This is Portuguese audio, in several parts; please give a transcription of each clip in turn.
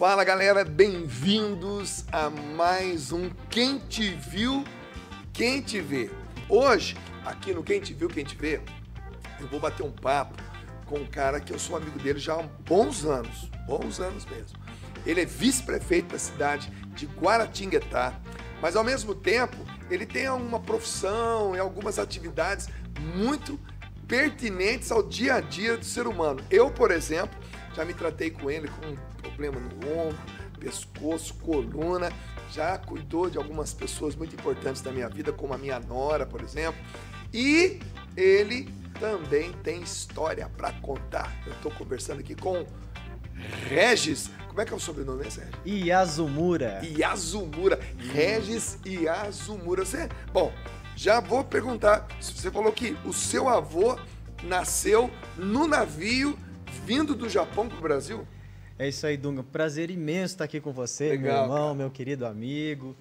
Fala galera, bem-vindos a mais um Quem Te Viu, Quem Te Vê. Hoje, aqui no Quem Te Viu, Quem Te Vê, eu vou bater um papo com um cara que eu sou amigo dele já há bons anos, bons anos mesmo. Ele é vice-prefeito da cidade de Guaratinguetá, mas ao mesmo tempo ele tem uma profissão e algumas atividades muito pertinentes ao dia a dia do ser humano. Eu, por exemplo, já me tratei com ele com um problema no ombro, pescoço, coluna, já cuidou de algumas pessoas muito importantes da minha vida, como a minha nora, por exemplo. E ele também tem história para contar. Eu estou conversando aqui com Regis. Como é que é o sobrenome, né, Sérgio? Iazumura. Iazumura. Regis Iazumura. Você, bom, já vou perguntar. Você falou que o seu avô nasceu no navio vindo do Japão para o Brasil? É isso aí, Dunga. Prazer imenso estar aqui com você, Legal, meu irmão, cara. meu querido amigo.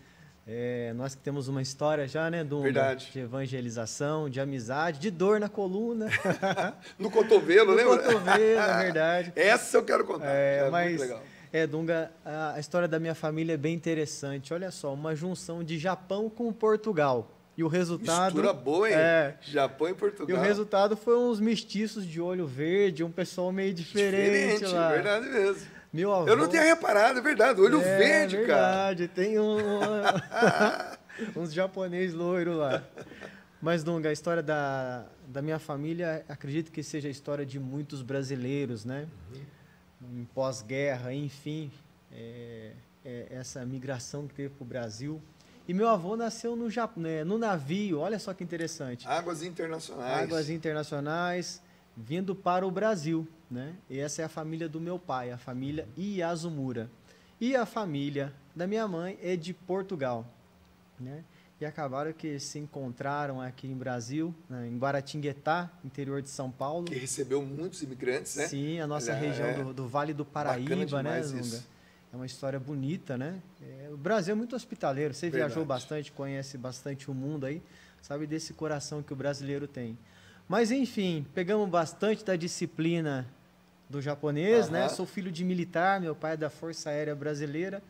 É, nós que temos uma história já, né, Dunga? Verdade. De evangelização, de amizade, de dor na coluna. No cotovelo, no lembra? cotovelo, é verdade. Essa eu quero contar. É, É, mas, muito legal. é, Dunga, a, a história da minha família é bem interessante. Olha só, uma junção de Japão com Portugal. E o resultado. Mistura boa, hein? É, Japão e E Portugal. o resultado foi uns mestiços de olho verde, um pessoal meio diferente, Diferente, lá. verdade mesmo. Meu avô. Eu não tinha reparado, é verdade. Olho é, verde, cara. verdade, tem um, uns japonês loiro lá. Mas, Dunga, a história da, da minha família, acredito que seja a história de muitos brasileiros, né? Em pós-guerra, enfim, é, é essa migração que teve para o Brasil. E meu avô nasceu no, Jap- né, no navio, olha só que interessante. Águas internacionais. Águas internacionais vindo para o Brasil, né? E essa é a família do meu pai, a família Iazumura. E a família da minha mãe é de Portugal, né? E acabaram que se encontraram aqui em Brasil, né, em Guaratinguetá, interior de São Paulo. Que recebeu muitos imigrantes, né? Sim, a nossa Olha, região é do, do Vale do Paraíba, né, Lunga? isso. É uma história bonita, né? É, o Brasil é muito hospitaleiro. Você Verdade. viajou bastante, conhece bastante o mundo aí, sabe desse coração que o brasileiro tem. Mas enfim, pegamos bastante da disciplina do japonês, né? Aham. Sou filho de militar, meu pai é da Força Aérea Brasileira,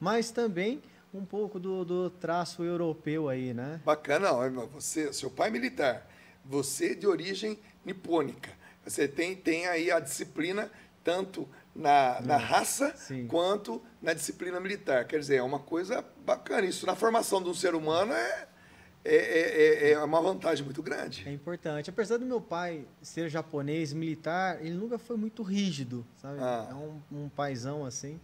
mas também um pouco do, do traço europeu aí, né? Bacana, você, seu pai é militar, você de origem nipônica. Você tem, tem aí a disciplina tanto na, na raça sim. quanto na disciplina militar. Quer dizer, é uma coisa bacana. Isso na formação de um ser humano é, é, é, é- é uma vantagem muito grande. É importante. Apesar do meu pai ser japonês, militar, ele nunca foi muito rígido, sabe? Ah. É um, um paizão assim.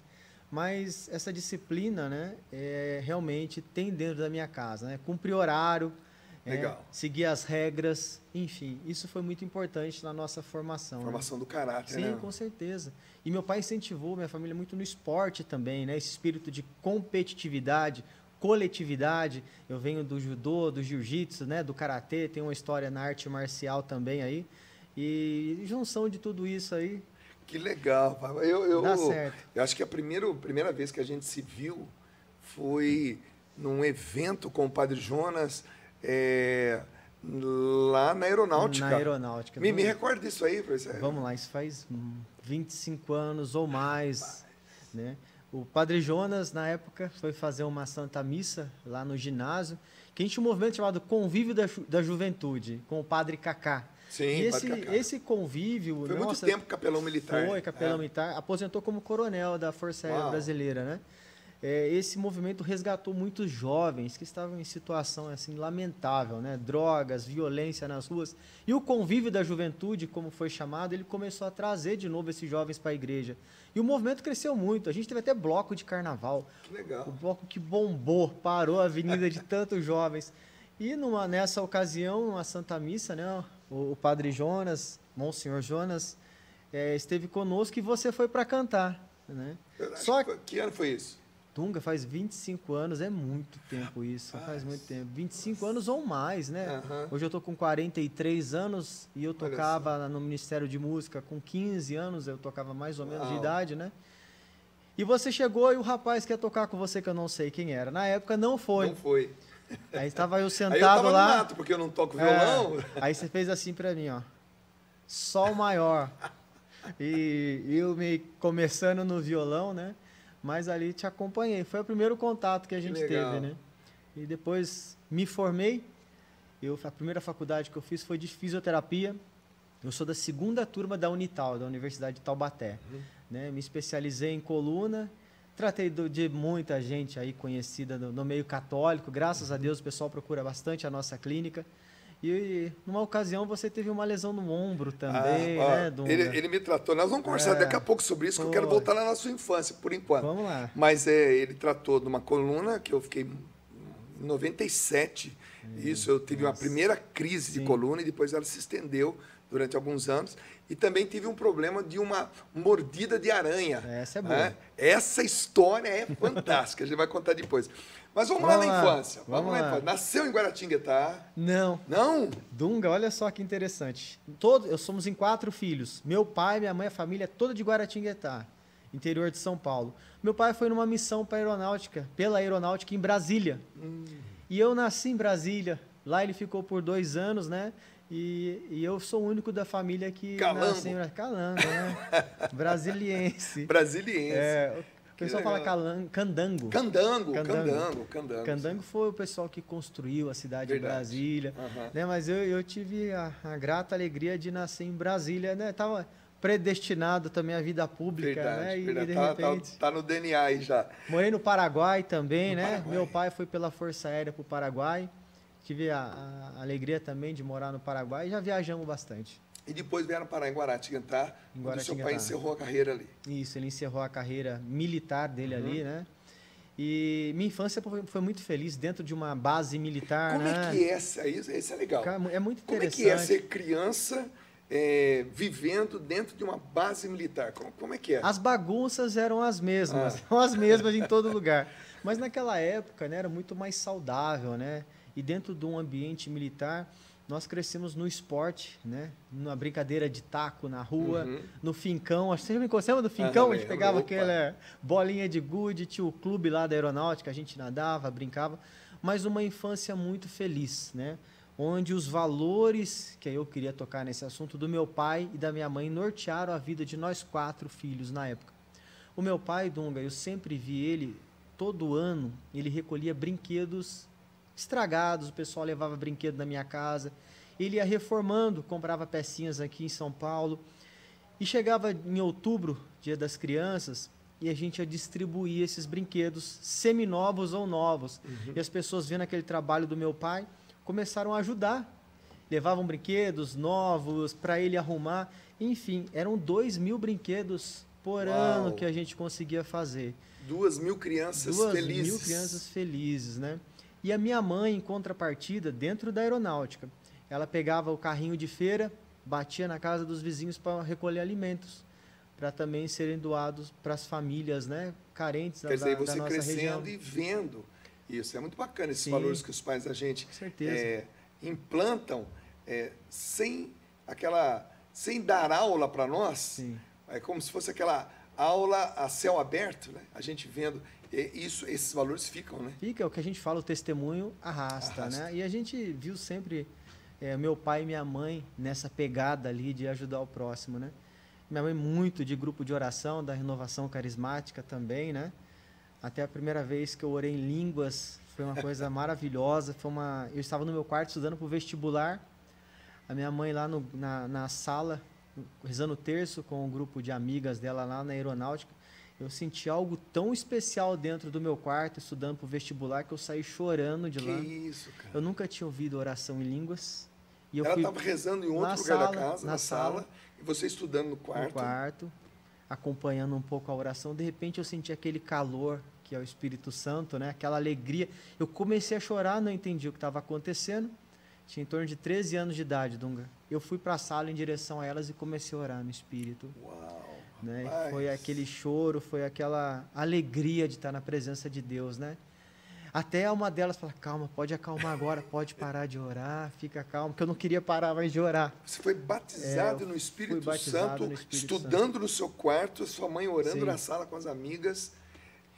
Mas essa disciplina, né, é, realmente tem dentro da minha casa, né? Cumprir horário, é, Legal. seguir as regras, enfim, isso foi muito importante na nossa formação. né? Formação do caráter, Sim, né? com certeza. E meu pai incentivou minha família muito no esporte também, né? Esse espírito de competitividade, coletividade. Eu venho do judô, do jiu-jitsu, né? Do karatê, tem uma história na arte marcial também aí. E junção de tudo isso aí, Que legal, pai. Eu, eu, Dá certo. eu acho que a primeira, primeira vez que a gente se viu foi num evento com o Padre Jonas é, lá na aeronáutica. na aeronáutica. Me, me recorda disso aí, professor. Vamos lá, isso faz hum, 25 anos ou mais, né? O Padre Jonas, na época, foi fazer uma santa missa lá no ginásio, que a gente tinha um movimento chamado Convívio da, Ju- da Juventude, com o Padre Cacá. Sim, e esse, Cacá. esse convívio... Foi muito nossa, tempo capelão militar. Foi, capelão É. militar, aposentou como coronel da Força Aérea. Brasileira, né? É, esse movimento resgatou muitos jovens que estavam em situação assim lamentável, né? Drogas, violência nas ruas. E o convívio da juventude, como foi chamado, ele começou a trazer de novo esses jovens para a igreja. E o movimento cresceu muito. A gente teve até bloco de carnaval. Que legal. O bloco que bombou, parou a avenida de tantos jovens. E numa, nessa ocasião, uma Santa Missa, né, o, o Padre Jonas, Monsenhor Jonas, eh, esteve conosco e você foi para cantar. Né? Só que que ano foi isso? Tunga faz 25 anos, é muito tempo isso, faz muito tempo. 25 anos ou mais, né? Aham. Hoje eu tô com 43 anos e eu tocava no Ministério de Música com 15 anos, eu tocava mais ou menos de idade, né? E você chegou e o rapaz que ia tocar com você, que eu não sei quem era. Na época não foi. Não foi. Aí estava eu Aí eu sentado tava no lá. mato, porque eu não toco É, violão. aí você fez assim pra mim, ó. Sol maior. E eu me começando no violão, né? Mas ali te acompanhei. Foi o primeiro contato que a gente teve, né? E depois me formei. Eu, a primeira faculdade que eu fiz foi de fisioterapia. Eu sou da segunda turma da Unital, da Universidade de Taubaté. Uhum. Né? Me especializei em coluna. Tratei do, de muita gente aí conhecida no, no meio católico. Graças uhum. a Deus o pessoal procura bastante a nossa clínica. E numa ocasião você teve uma lesão no ombro também, ah, né, Dunga? Ele, ele, me tratou. Nós vamos conversar é. daqui a pouco sobre isso, que eu quero voltar lá na sua infância, por enquanto. Vamos lá. Mas é, ele tratou de uma coluna que eu fiquei em 97. Hum, isso, eu tive nossa. uma primeira crise Sim. de coluna e depois ela se estendeu durante alguns anos. E também tive um problema de uma mordida de aranha. Essa é boa. Né? Essa história é fantástica, a gente vai contar depois. Mas vamos, vamos lá na infância. Vamos, vamos lá. infância. Nasceu em Guaratinguetá? Não. Não? Dunga, olha só que interessante. Todo, eu somos em quatro filhos. Meu pai, minha mãe, a família é toda de Guaratinguetá, interior de São Paulo. Meu pai foi numa missão para aeronáutica, pela aeronáutica em Brasília. Hum. E eu nasci em Brasília. Lá ele ficou por dois anos, né? E, e, eu sou o único da família que Calango. nasceu em Calango, né? Brasiliense. Brasiliense. É, o pessoal fala calango, candango. Candango, candango, candango. Candango foi o pessoal que construiu a cidade Verdade. de Brasília. Uhum. Né? Mas eu, eu tive a, a, grata alegria de nascer em Brasília. Né? Tava predestinado também à vida pública, verdade, né? E verdade. de tá, tá repente... Tá, tá, no DNA aí já. Morei no Paraguai também, no né? Paraguai. Meu pai foi pela Força Aérea para o Paraguai. Tive a, a, alegria também de morar no Paraguai e já viajamos bastante. E depois vieram parar em Guaratinguetá, em Guaratinguetá. seu pai encerrou a carreira ali. Isso, ele encerrou a carreira militar dele uhum. ali, né? E minha infância foi muito feliz dentro de uma base militar, Como é né? é que é? Isso, isso é legal. É muito interessante. Como é que é ser criança é, vivendo dentro de uma base militar? Como, como, é que é? As bagunças eram as mesmas, ah. as mesmas em todo lugar. Mas naquela época né, era muito mais saudável, né? E dentro de um ambiente militar, nós crescemos no esporte, né? Na brincadeira de taco na rua, uhum. no fincão. Acho que você me lembra do fincão? Ah, a gente pegava aquela bolinha de gude, tinha o clube lá da aeronáutica, a gente nadava, brincava. Mas uma infância muito feliz, né? Onde os valores, que eu queria tocar nesse assunto, do meu pai e da minha mãe nortearam a vida de nós quatro filhos na época. O meu pai, Dunga, eu sempre vi ele, todo ano, ele recolhia brinquedos estragados, o pessoal levava brinquedo na minha casa. Ele ia reformando, comprava pecinhas aqui em São Paulo. E chegava em outubro, dia das crianças, e a gente ia distribuir esses brinquedos seminovos ou novos. Uhum. E as pessoas vendo aquele trabalho do meu pai começaram a ajudar. Levavam brinquedos novos para ele arrumar. Enfim, eram dois mil brinquedos por Uau. ano que a gente conseguia fazer. Duas mil crianças Duas felizes. Duas mil crianças felizes, né? E a minha mãe, em contrapartida, dentro da aeronáutica, ela pegava o carrinho de feira, batia na casa dos vizinhos para recolher alimentos, para também serem doados para as famílias né, carentes Quer da, dizer, você da nossa crescendo região. e vendo isso. É muito bacana esses Sim, valores que os pais da gente é, implantam é, sem aquela sem dar aula para nós. Sim. É como se fosse aquela aula a céu aberto, né? A gente vendo isso, esses valores ficam, né? Fica, é o que a gente fala, o testemunho arrasta, arrasta. né? E a gente viu sempre é, meu pai e minha mãe nessa pegada ali de ajudar o próximo, né? Minha mãe muito de grupo de oração, da renovação carismática também, né? Até a primeira vez que eu orei em línguas foi uma coisa maravilhosa. Foi uma, eu estava no meu quarto estudando para o vestibular. A minha mãe lá no, na, na sala rezando o terço com um grupo de amigas dela lá na aeronáutica eu senti algo tão especial dentro do meu quarto, estudando para o vestibular, que eu saí chorando de que lá. isso, cara. Eu nunca tinha ouvido oração em línguas. E Ela estava rezando em outro lugar sala, da casa, na, na sala, sala, e você estudando no quarto. No quarto, acompanhando um pouco a oração. De repente eu senti aquele calor, que é o Espírito Santo, né? aquela alegria. Eu comecei a chorar, não entendi o que estava acontecendo. Tinha em torno de 13 anos de idade, Dunga. Eu fui para a sala em direção a elas e comecei a orar no Espírito. Uau! Né? Foi aquele choro, foi aquela alegria de estar na presença de Deus, né? Até uma delas fala, calma, pode acalmar agora, pode parar de orar, fica calmo, porque eu não queria parar mais de orar. Você foi batizado, é, no, Espírito batizado Santo, no Espírito estudando Santo. no seu quarto, sua mãe orando Sim. na sala com as amigas.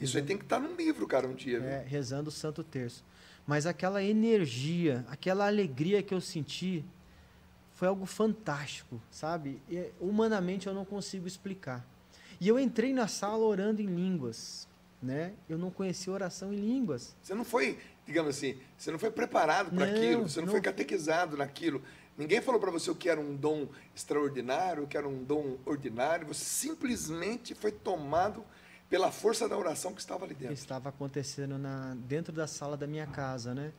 Isso aí tem que estar num livro, cara, um dia. É, rezando o Santo Terço. Mas aquela energia, aquela alegria que eu senti, foi algo fantástico, sabe? E, humanamente eu não consigo explicar. E eu entrei na sala orando em línguas. né? Eu não conhecia oração em línguas. Você não foi, digamos assim, você não foi preparado para aquilo, você não, não, foi catequizado naquilo. Ninguém falou para você o que era um dom extraordinário, o que era um dom ordinário. Você simplesmente foi tomado pela força da oração que estava ali dentro. Que estava acontecendo na, dentro da sala da minha casa, né?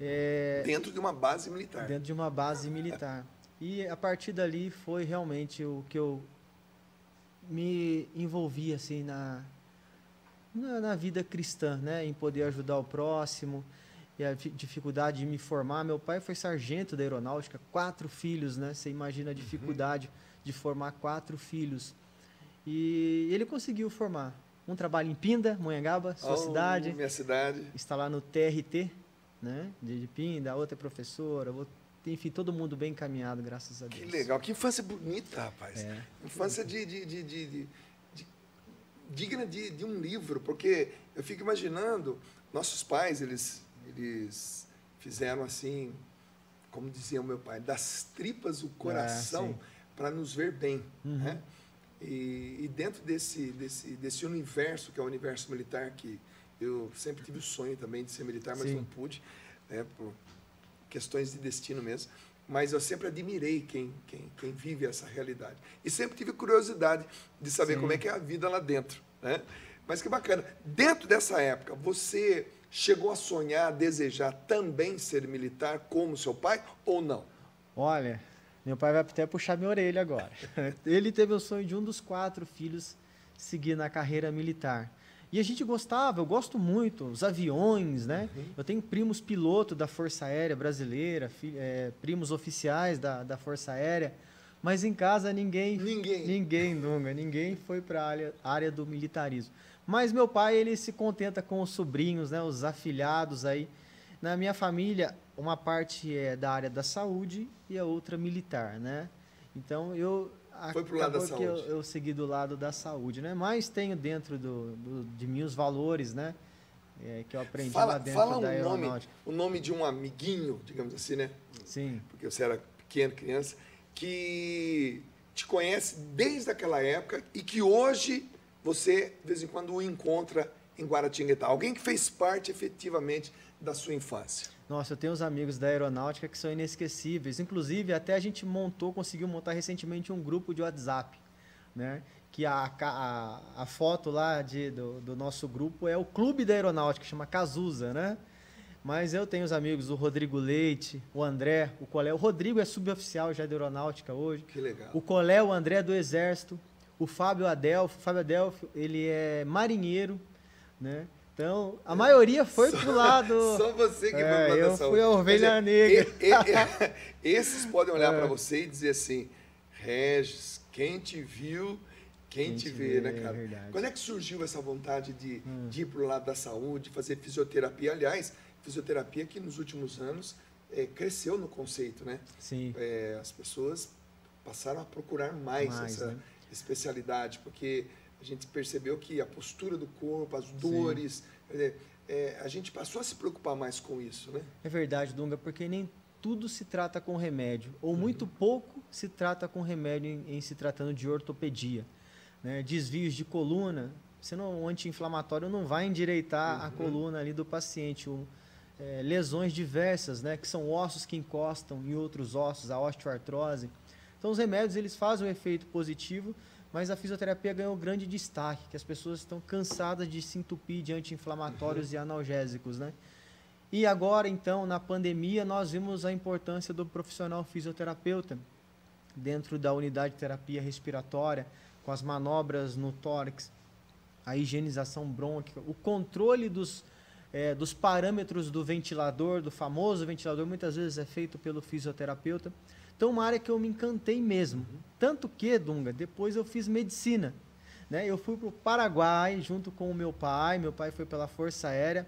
É, dentro de uma base militar. Dentro de uma base militar. E a partir dali foi realmente o que eu me envolvi assim na, na, na vida cristã, né? Em poder ajudar o próximo e a dificuldade de me formar. Meu pai foi sargento da aeronáutica, quatro filhos, né? Você imagina a uhum. dificuldade uhum. de formar quatro filhos. E ele conseguiu formar. Um trabalho em Pinda, Monhangaba, sua oh, cidade. Minha cidade. Está lá no TRT, né? De Pinda, a outra é professora, enfim, todo mundo bem encaminhado, graças a Deus. Que legal, que infância bonita, rapaz. É. Infância de, de, de, de, de digna de, de um livro, porque eu fico imaginando, nossos pais, eles, eles fizeram assim, como dizia o meu pai, das tripas o coração ah, para nos ver bem. Uhum. Né? E, e, dentro desse, desse, desse universo, que é o universo militar, que eu sempre tive o sonho também de ser militar, mas sim. não pude, né, por questões de destino mesmo. Mas eu sempre admirei quem, quem, quem vive essa realidade. E sempre tive curiosidade de saber sim. como é que é a vida lá dentro. Né? Mas que bacana. Dentro dessa época, você chegou a sonhar, a desejar também ser militar como seu pai ou não? Olha, meu pai vai até puxar minha orelha agora. Ele teve o sonho de um dos quatro filhos seguir na carreira militar. E a gente gostava, eu gosto muito, os aviões, né? Uhum. Eu tenho primos piloto da Força Aérea Brasileira, é, primos oficiais da, da Força Aérea, mas em casa ninguém. Ninguém. Ninguém, nunca, ninguém foi para a área, área do militarismo. Mas meu pai, ele se contenta com os sobrinhos, né? Os afilhados aí. Na minha família, uma parte é da área da saúde e a outra militar, né? Então eu foi pro lado da saúde. Eu, eu, segui do lado da saúde, né? Mas tenho dentro do, do de mim os valores, né? É, que eu aprendi fala, lá dentro fala da um nome, o nome de um amiguinho, digamos assim, né? Sim. Porque você era pequeno, criança, que te conhece desde aquela época e que hoje você, de vez em quando, o encontra em Guaratinguetá? Alguém que fez parte efetivamente da sua infância? Nossa, eu tenho uns amigos da aeronáutica que são inesquecíveis. Inclusive, até a gente montou, conseguiu montar recentemente um grupo de WhatsApp, né? Que a, a, a foto lá de, do, do nosso grupo é o Clube da Aeronáutica, que chama Cazuza, né? Mas eu tenho os amigos, o Rodrigo Leite, o André, o Colé. O Rodrigo é suboficial já da aeronáutica hoje. Que legal. O Colé, o André é do Exército o Fábio Adelfo. O Fábio Adelfo, ele é marinheiro, né? Então, a maioria foi pro lado. Só você que é, foi pro lado Eu fui a ovelha negra. E, e, esses podem olhar é. para você e dizer assim: Regis, quem te viu, quem, quem te, vê, vê, né, cara? É Quando é que surgiu essa vontade de, hum. de ir pro lado da saúde, fazer fisioterapia? Aliás, fisioterapia que nos últimos anos é, cresceu no conceito, né? Sim. É, as pessoas passaram a procurar mais, mais essa. Né? especialidade, porque a gente percebeu que a postura do corpo, as dores, é, é, a gente passou a se preocupar mais com isso, né? É verdade, Dunga, porque nem tudo se trata com remédio, ou uhum. muito pouco se trata com remédio em, em se tratando de ortopedia. Né? Desvios de coluna, sendo um anti-inflamatório não vai endireitar uhum. a coluna ali do paciente. O, é, lesões diversas, né? que são ossos que encostam em outros ossos, a osteoartrose. Então os remédios eles fazem um efeito positivo, mas a fisioterapia ganhou grande destaque, que as pessoas estão cansadas de se entupir de anti-inflamatórios uhum. e analgésicos, né? E agora, então, na pandemia, nós vimos a importância do profissional fisioterapeuta dentro da unidade de terapia respiratória, com as manobras no tórax, a higienização brônquica, o controle dos, é, dos parâmetros do ventilador, do famoso ventilador, muitas vezes é feito pelo fisioterapeuta. Então, uma área que eu me encantei mesmo. Tanto que, Dunga, depois eu fiz medicina. Né? Eu fui para o Paraguai junto com o meu pai. Meu pai foi pela Força Aérea.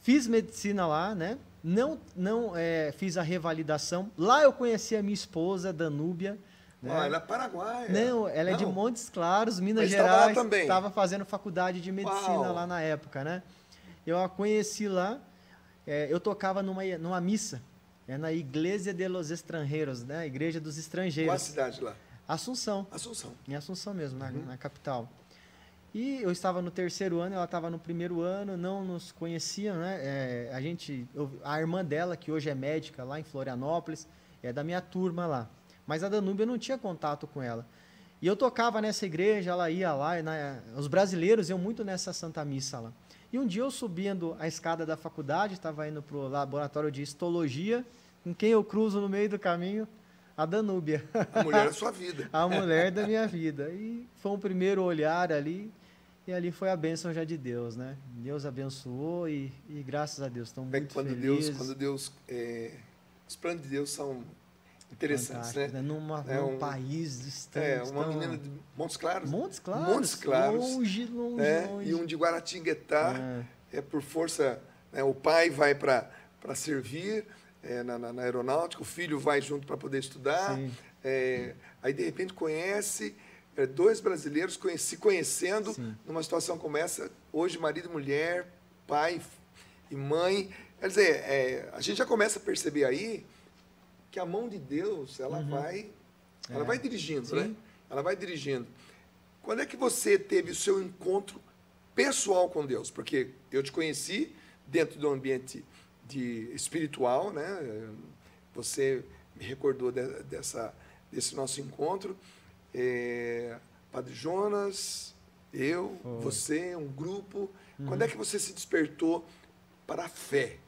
Fiz medicina lá, né? Não, não é, fiz a revalidação. Lá eu conheci a minha esposa, Danúbia. Né? Ah, ela é paraguaia. Não, ela não. é de Montes Claros, Minas Mas Gerais. Estava também. Estava fazendo faculdade de medicina Uau. lá na época, né? Eu a conheci lá. É, eu tocava numa, numa missa é na Igreja de los Estrangeiros, né? Igreja dos Estrangeiros. Qual a cidade lá? Assunção. Assunção. Em Assunção mesmo, na, uhum. na capital. E eu estava no terceiro ano, ela estava no primeiro ano, não nos conheciam, né? É, a gente, eu, a irmã dela, que hoje é médica lá em Florianópolis, é da minha turma lá. Mas a Danúbia não tinha contato com ela. E eu tocava nessa igreja, ela ia lá, na, os brasileiros iam muito nessa Santa Missa lá. E um dia eu subindo a escada da faculdade, estava indo para o laboratório de histologia, com quem eu cruzo no meio do caminho? A Danúbia. A mulher da sua vida. a mulher da minha vida. E foi um primeiro olhar ali, e ali foi a bênção já de Deus, né? Deus abençoou e, e graças a Deus estão muito quando felizes. Deus, quando Deus, é, os planos de Deus são interessantes, né? né? Numa, É num um- país distante. É, uma tão- menina de Montes Claros. Montes Claros. Montes Claros. Longe, longe, né? longe. E um de Guaratinguetá, É. é, por força, né, o pai vai para servir é, na, na- na aeronáutica, o filho vai junto para poder estudar, é, aí de repente conhece é, dois brasileiros conhe- se conhecendo Sim. numa situação como essa, hoje marido e mulher, pai e mãe, quer dizer, é, a gente já começa a perceber aí que a mão de Deus, ela vai, ela Uhum. É. vai dirigindo, Sim. né? Ela vai dirigindo. Quando é que você teve o seu encontro pessoal com Deus? Porque eu te conheci dentro do ambiente de espiritual, né? Você me recordou de- dessa, desse nosso encontro. É, Padre Jonas, eu, Foi. você, um grupo. Uhum. Quando é que você se despertou para a fé?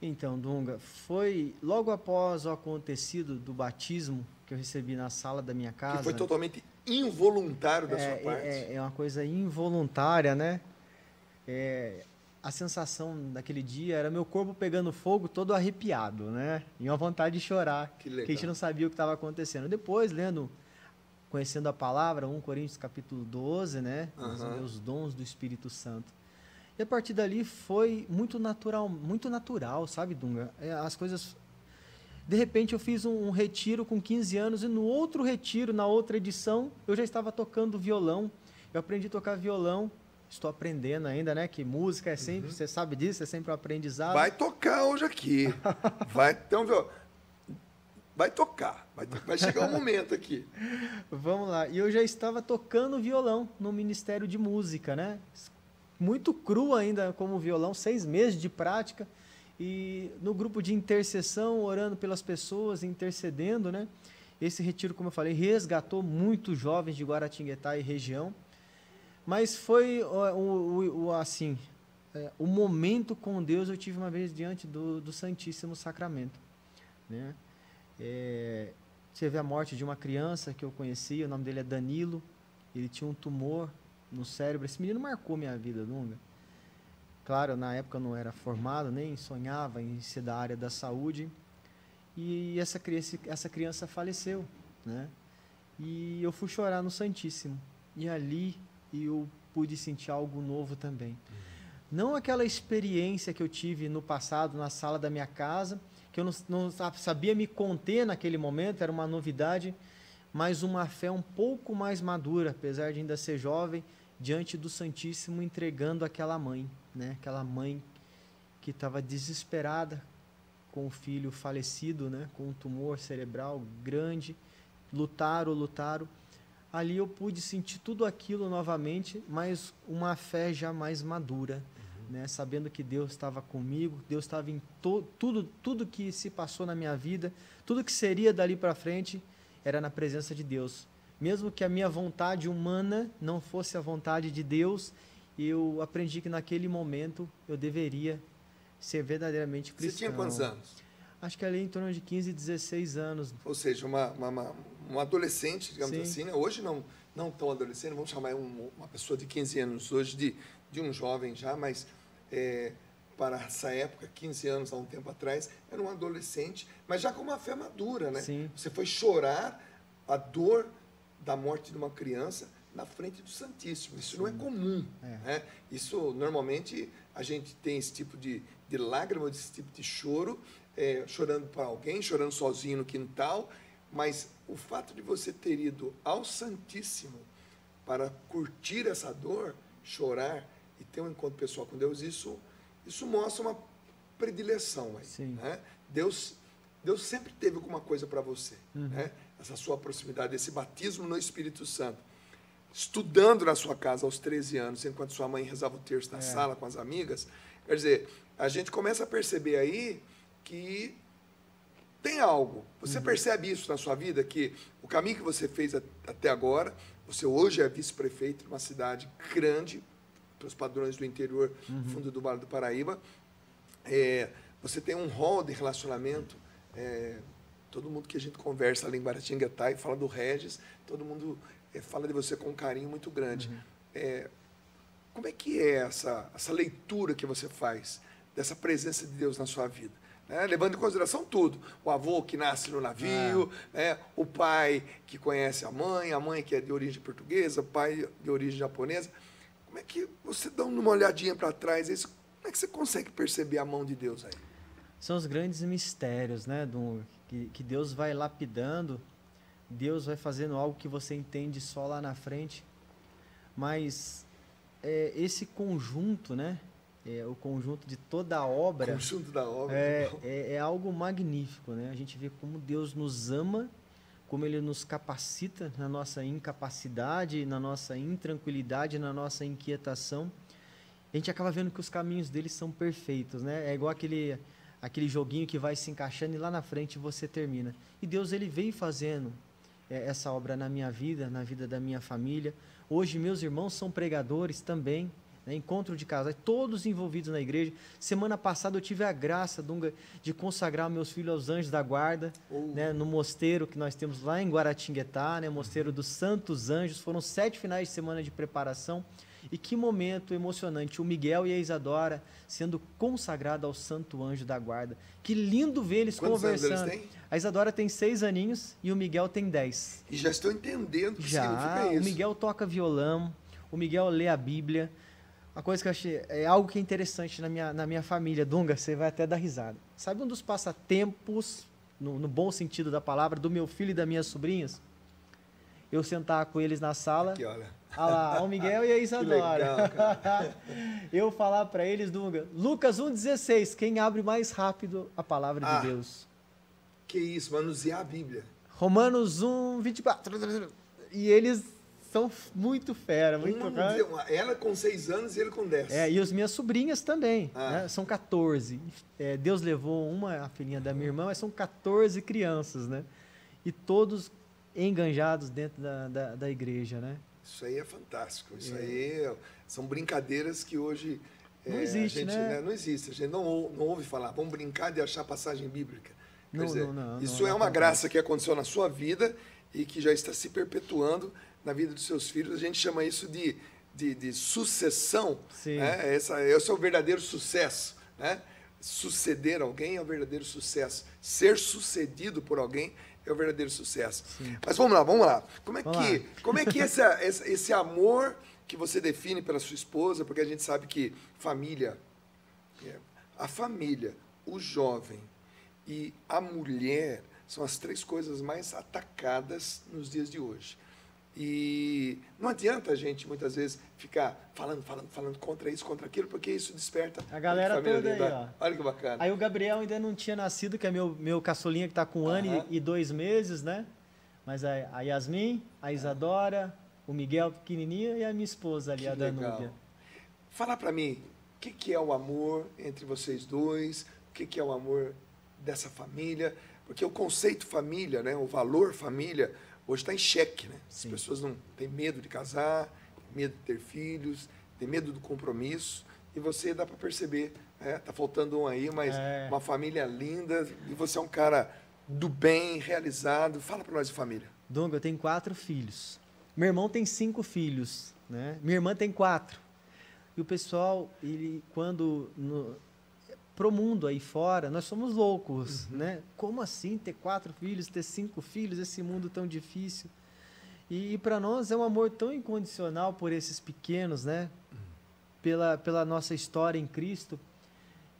Então, Dunga, foi logo após o acontecido do batismo que eu recebi na sala da minha casa. Que foi totalmente involuntário da é, sua parte. é- é uma coisa involuntária, né? É, a sensação daquele dia era meu corpo pegando fogo todo arrepiado, né? E uma vontade de chorar, Que que a gente não sabia o que estava acontecendo. Depois, lendo, conhecendo a palavra, 1 Coríntios capítulo 12, né? Aham. Os dons do Espírito Santo. E a partir dali foi muito natural, muito natural, sabe, Dunga? É, as coisas de repente eu fiz um, um retiro com 15 anos e no outro retiro, na outra edição, eu já estava tocando violão. Eu aprendi a tocar violão. Estou aprendendo ainda, né? Que música é sempre, você sabe disso, é sempre um aprendizado. Vai tocar hoje aqui. Vai, então, viu? Vai tocar. Vai, to- vai chegar um momento aqui. Vamos lá. E eu já estava tocando violão no Ministério de Música, né? Muito cru ainda como violão, seis meses de prática. E no grupo de intercessão, orando pelas pessoas, intercedendo, né? Esse retiro, como eu falei, resgatou muitos jovens de Guaratinguetá e região. Mas foi o, o- o- assim, é, o momento com Deus eu tive uma vez diante do, do Santíssimo Sacramento, né? É, teve a morte de uma criança que eu conhecia, o nome dele é Danilo. Ele tinha um tumor no cérebro. Esse menino marcou minha vida, Dunga. Claro, na época eu não era formado, nem sonhava em ser da área da saúde. E essa essa criança faleceu, né? E eu fui chorar no Santíssimo. E ali eu pude sentir algo novo também. Não aquela experiência que eu tive no passado na sala da minha casa, que eu não, não sa- sabia me conter naquele momento, era uma novidade, mas uma fé um pouco mais madura, apesar de ainda ser jovem, diante do Santíssimo entregando aquela mãe, né? Aquela mãe que estava desesperada com o filho falecido, né? Com um tumor cerebral grande, lutaram, lutaram. Ali eu pude sentir tudo aquilo novamente, mas uma fé já mais madura, né? Sabendo que Deus estava comigo, Deus estava em tudo, tudo que se passou na minha vida, tudo que seria dali para frente era na presença de Deus. Mesmo que a minha vontade humana não fosse a vontade de Deus, eu aprendi que naquele momento eu deveria ser verdadeiramente Você cristão. tinha quantos anos? Acho que ali em torno de 15, 16 anos. Ou seja, uma, uma, uma- um adolescente, digamos Sim. assim, né? hoje não, não tão adolescente, vamos chamar um- uma pessoa de 15 anos hoje de, de um jovem já, mas é, para essa época, 15 anos há um tempo atrás, era um adolescente, mas já com uma fé madura, né? Sim. Você foi chorar a dor da morte de uma criança na frente do Santíssimo. Isso não é comum. É. Né? Isso, normalmente, a gente tem esse tipo de, de lágrima, esse tipo de choro, é, chorando para alguém, chorando sozinho no quintal, mas o fato de você ter ido ao Santíssimo para curtir essa dor, chorar e ter um encontro pessoal com Deus, isso, isso mostra uma predileção. Aí, né? Deus, Deus sempre teve alguma coisa para você. Uhum. Né? Essa sua proximidade, esse batismo no Espírito Santo. estudando na sua casa aos 13 anos, enquanto sua mãe rezava o terço na É. sala com as amigas. Quer dizer, a gente começa a perceber aí que tem algo. Você percebe isso na sua vida, que o caminho que você fez até agora, você hoje é vice-prefeito de uma cidade grande, para os padrões do interior, fundo do Vale do Paraíba. É, você tem um rol de relacionamento. é, todo mundo que a gente conversa ali em Guaratinguetá e fala do Regis, todo mundo é, fala de você com um carinho muito grande. É, como é que é essa, essa leitura que você faz dessa presença de Deus na sua vida? né? Levando em consideração tudo. O avô que nasce no navio, né? o pai que conhece a mãe, a mãe que é de origem portuguesa, o pai de origem japonesa. Como é que você dá uma olhadinha para trás? Isso, como é que você consegue perceber a mão de Deus aí? São os grandes mistérios, né, Dunga? Que, que Deus vai lapidando, Deus vai fazendo algo que você entende só lá na frente. Mas é, esse conjunto, né? É, o conjunto de toda a obra Conjunto da obra. é, é, é algo magnífico, né? A gente vê como Deus nos ama, como Ele nos capacita na nossa incapacidade, na nossa intranquilidade, na nossa inquietação. A gente acaba vendo que os caminhos dele são perfeitos, né? É igual aquele, aquele joguinho que vai se encaixando e lá na frente você termina. E Deus ele veio fazendo é, essa obra na minha vida, na vida da minha família. Hoje meus irmãos são pregadores também, né? encontro de casais, todos envolvidos na igreja. Semana passada eu tive a graça, Dunga, de consagrar meus filhos aos anjos da guarda, Oh. né? no mosteiro que nós temos lá em Guaratinguetá, né? mosteiro dos Santos Anjos. Foram sete finais de semana de preparação. E que momento emocionante, o Miguel e a Isadora sendo consagrados ao Santo Anjo da Guarda. Que lindo ver eles Quantos conversando. eles? A Isadora tem seis aninhos e o Miguel tem dez. E já estou entendendo o que Já, significa o isso. Miguel toca violão, o Miguel lê a Bíblia. Uma coisa que eu achei, é algo que é interessante na minha, na minha família, Dunga, você vai até dar risada. Sabe um dos passatempos, no, no bom sentido da palavra, do meu filho e das minhas sobrinhas? Eu sentar com eles na sala, Aqui, olha. ah lá, o Miguel e a Isadora. legal, eu falar para eles, Dunga, Lucas 1,16, quem abre mais rápido a palavra Ah. de Deus? Que isso, manusear a Bíblia. Romanos 1, 24. E eles são muito fera, muito Uma, uma- ela com seis anos e ele com dez. É, e as minhas sobrinhas também, Ah. né? São 14. É, Deus levou uma, a filhinha da minha irmã, mas são 14 crianças, né? E todos enganjados dentro da, da, da igreja, né? Isso aí é fantástico. Isso aí são brincadeiras que hoje Não é, existe, a gente, né? Não existe. A gente não, não ouve falar. Vamos brincar de achar passagem bíblica. Não, dizer, não, não, isso é uma graça que aconteceu na sua vida e que já está se perpetuando na vida dos seus filhos. A gente chama isso de, de, de sucessão. Sim. Né? Essa, esse é o verdadeiro sucesso. Né? Suceder alguém é o verdadeiro sucesso. Ser sucedido por alguém é o verdadeiro sucesso. Mas vamos lá, vamos lá. Como é Vamos que, lá. como é que essa, esse, esse amor que você define pela sua esposa, porque a gente sabe que família, é, a família, o jovem e a mulher são as três coisas mais atacadas nos dias de hoje. E não adianta a gente, muitas vezes, ficar falando, falando, falando contra isso, contra aquilo, porque isso desperta. A galera família toda aí, linda. ó. Olha que bacana. Aí o Gabriel ainda não tinha nascido, que é meu, meu caçulinha que tá com um ano e, dois meses, né? Mas a, a Yasmin, a Isadora, o Miguel pequenininho e a minha esposa ali, Que a legal. Danúbia. Fala para mim, o que, que é o amor entre vocês dois? O que, que é o amor dessa família? Porque o conceito família, né, o valor família, hoje está em xeque. Né? As Sim. pessoas não têm medo de casar, medo de ter filhos, têm medo do compromisso. E você dá para perceber, né? tá faltando um aí, mas É. uma família linda. E você é um cara do bem, realizado. Fala para nós de família. Dunga, eu tenho quatro filhos. Meu irmão tem cinco filhos, né? Minha irmã tem quatro. E o pessoal, ele, quando no, pro mundo aí fora, nós somos loucos, né? Como assim ter quatro filhos, ter cinco filhos, esse mundo tão difícil? E, para nós é um amor tão incondicional por esses pequenos, né? Pela, pela nossa história em Cristo,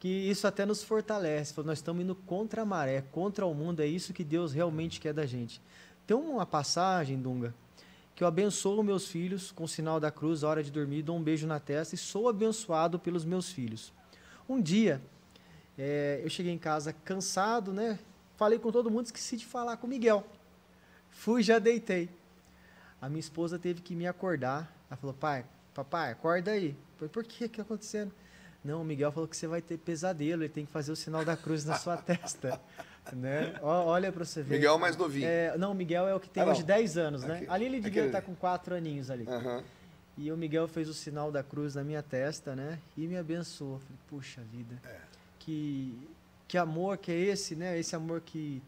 que isso até nos fortalece. Nós estamos indo contra a maré, contra o mundo, é isso que Deus realmente quer da gente. Tem uma passagem, Dunga, que eu abençoo meus filhos com o sinal da cruz, a hora de dormir, dou um beijo na testa e sou abençoado pelos meus filhos. Um dia, eh, eu cheguei em casa cansado, né? Falei com todo mundo, esqueci de falar com o Miguel. Fui, já deitei. A minha esposa teve que me acordar. Ela falou, pai, papai, acorda aí. Falei, por que que tá acontecendo? Não, o Miguel falou que você vai ter pesadelo, ele tem que fazer o sinal da cruz na sua testa. Né? Olha para você ver. Miguel é o mais novinho. É, não, o Miguel é o que tem Ah, hoje 10 anos, né? Aqui- ali ele devia aquele estar ali. com 4 aninhos ali. Aham. E o Miguel fez o sinal da cruz na minha testa, né? E me abençoou. Falei, puxa vida. É. Que, que amor que é esse, né? Esse amor que,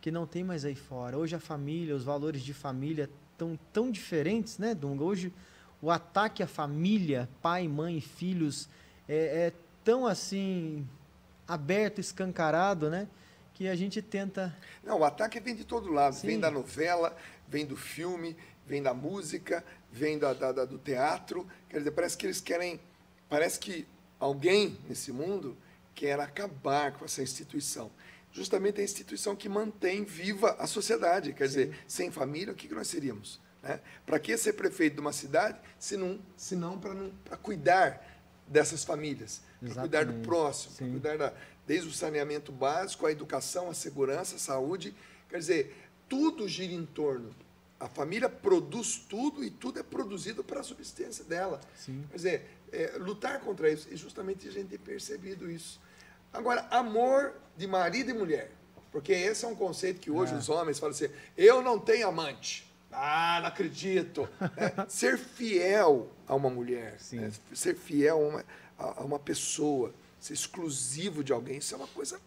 que não tem mais aí fora. Hoje a família, os valores de família estão tão diferentes, né, Dunga? Hoje o ataque à família, pai, mãe, filhos, é, é tão assim aberto, escancarado, né? Que a gente tenta Não, o ataque vem de todo lado. Vem Sim. da novela, vem do filme, vem da música, vem da, da- da- do teatro. Quer dizer, parece que eles querem. Parece que alguém nesse mundo quer acabar com essa instituição. Justamente a instituição que mantém viva a sociedade. Quer dizer, sem família, o que, nós seríamos? Né? Para que ser prefeito de uma cidade se não, se não para cuidar dessas famílias? Para cuidar do próximo, para cuidar da, desde o saneamento básico, a educação, a segurança, a saúde. Quer dizer, tudo gira em torno. A família produz tudo e tudo é produzido para a subsistência dela. Sim. Quer dizer, é, lutar contra isso, e justamente a gente tem percebido isso. Agora, amor de marido e mulher. Porque esse é um conceito que hoje É. os homens falam assim: eu não tenho amante. Ah, não acredito. né? Ser fiel a uma mulher, né? ser fiel a uma, a uma pessoa, ser exclusivo de alguém, isso é uma coisa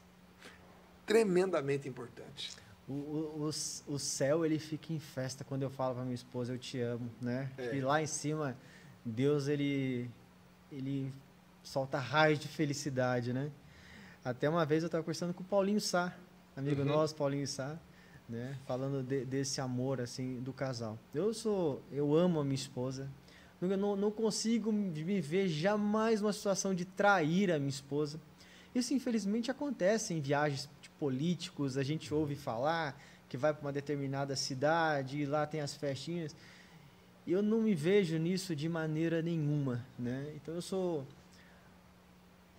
tremendamente importante. O, o, o céu ele fica em festa quando eu falo para minha esposa eu te amo, né? É. E lá em cima Deus ele ele solta raios de felicidade, né? Até uma vez eu estava conversando com o Paulinho Sá, amigo Uhum. nosso, Paulinho Sá, né? Falando de- desse amor assim do casal. Eu sou eu amo a minha esposa. Eu não, não consigo me ver jamais numa situação de trair a minha esposa. Isso, infelizmente, acontece em viagens de políticos. A gente ouve falar que vai para uma determinada cidade e lá tem as festinhas. Eu não me vejo nisso de maneira nenhuma, né? Então, eu sou...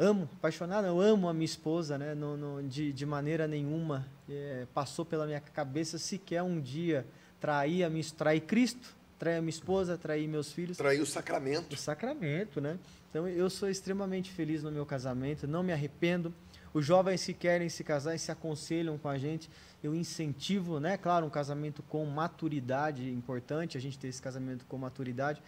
Amo, apaixonado, eu amo a minha esposa, né? Não, não- de, de maneira nenhuma é, passou pela minha cabeça sequer um dia trair, a minha, trair Cristo, trair a minha esposa, trair meus filhos Trair o sacramento. o sacramento, né? Então eu sou extremamente feliz no meu casamento, não me arrependo. Os jovens que querem se casar e se aconselham com a gente, eu incentivo, né? Claro, um casamento com maturidade, importante a gente ter esse casamento com maturidade.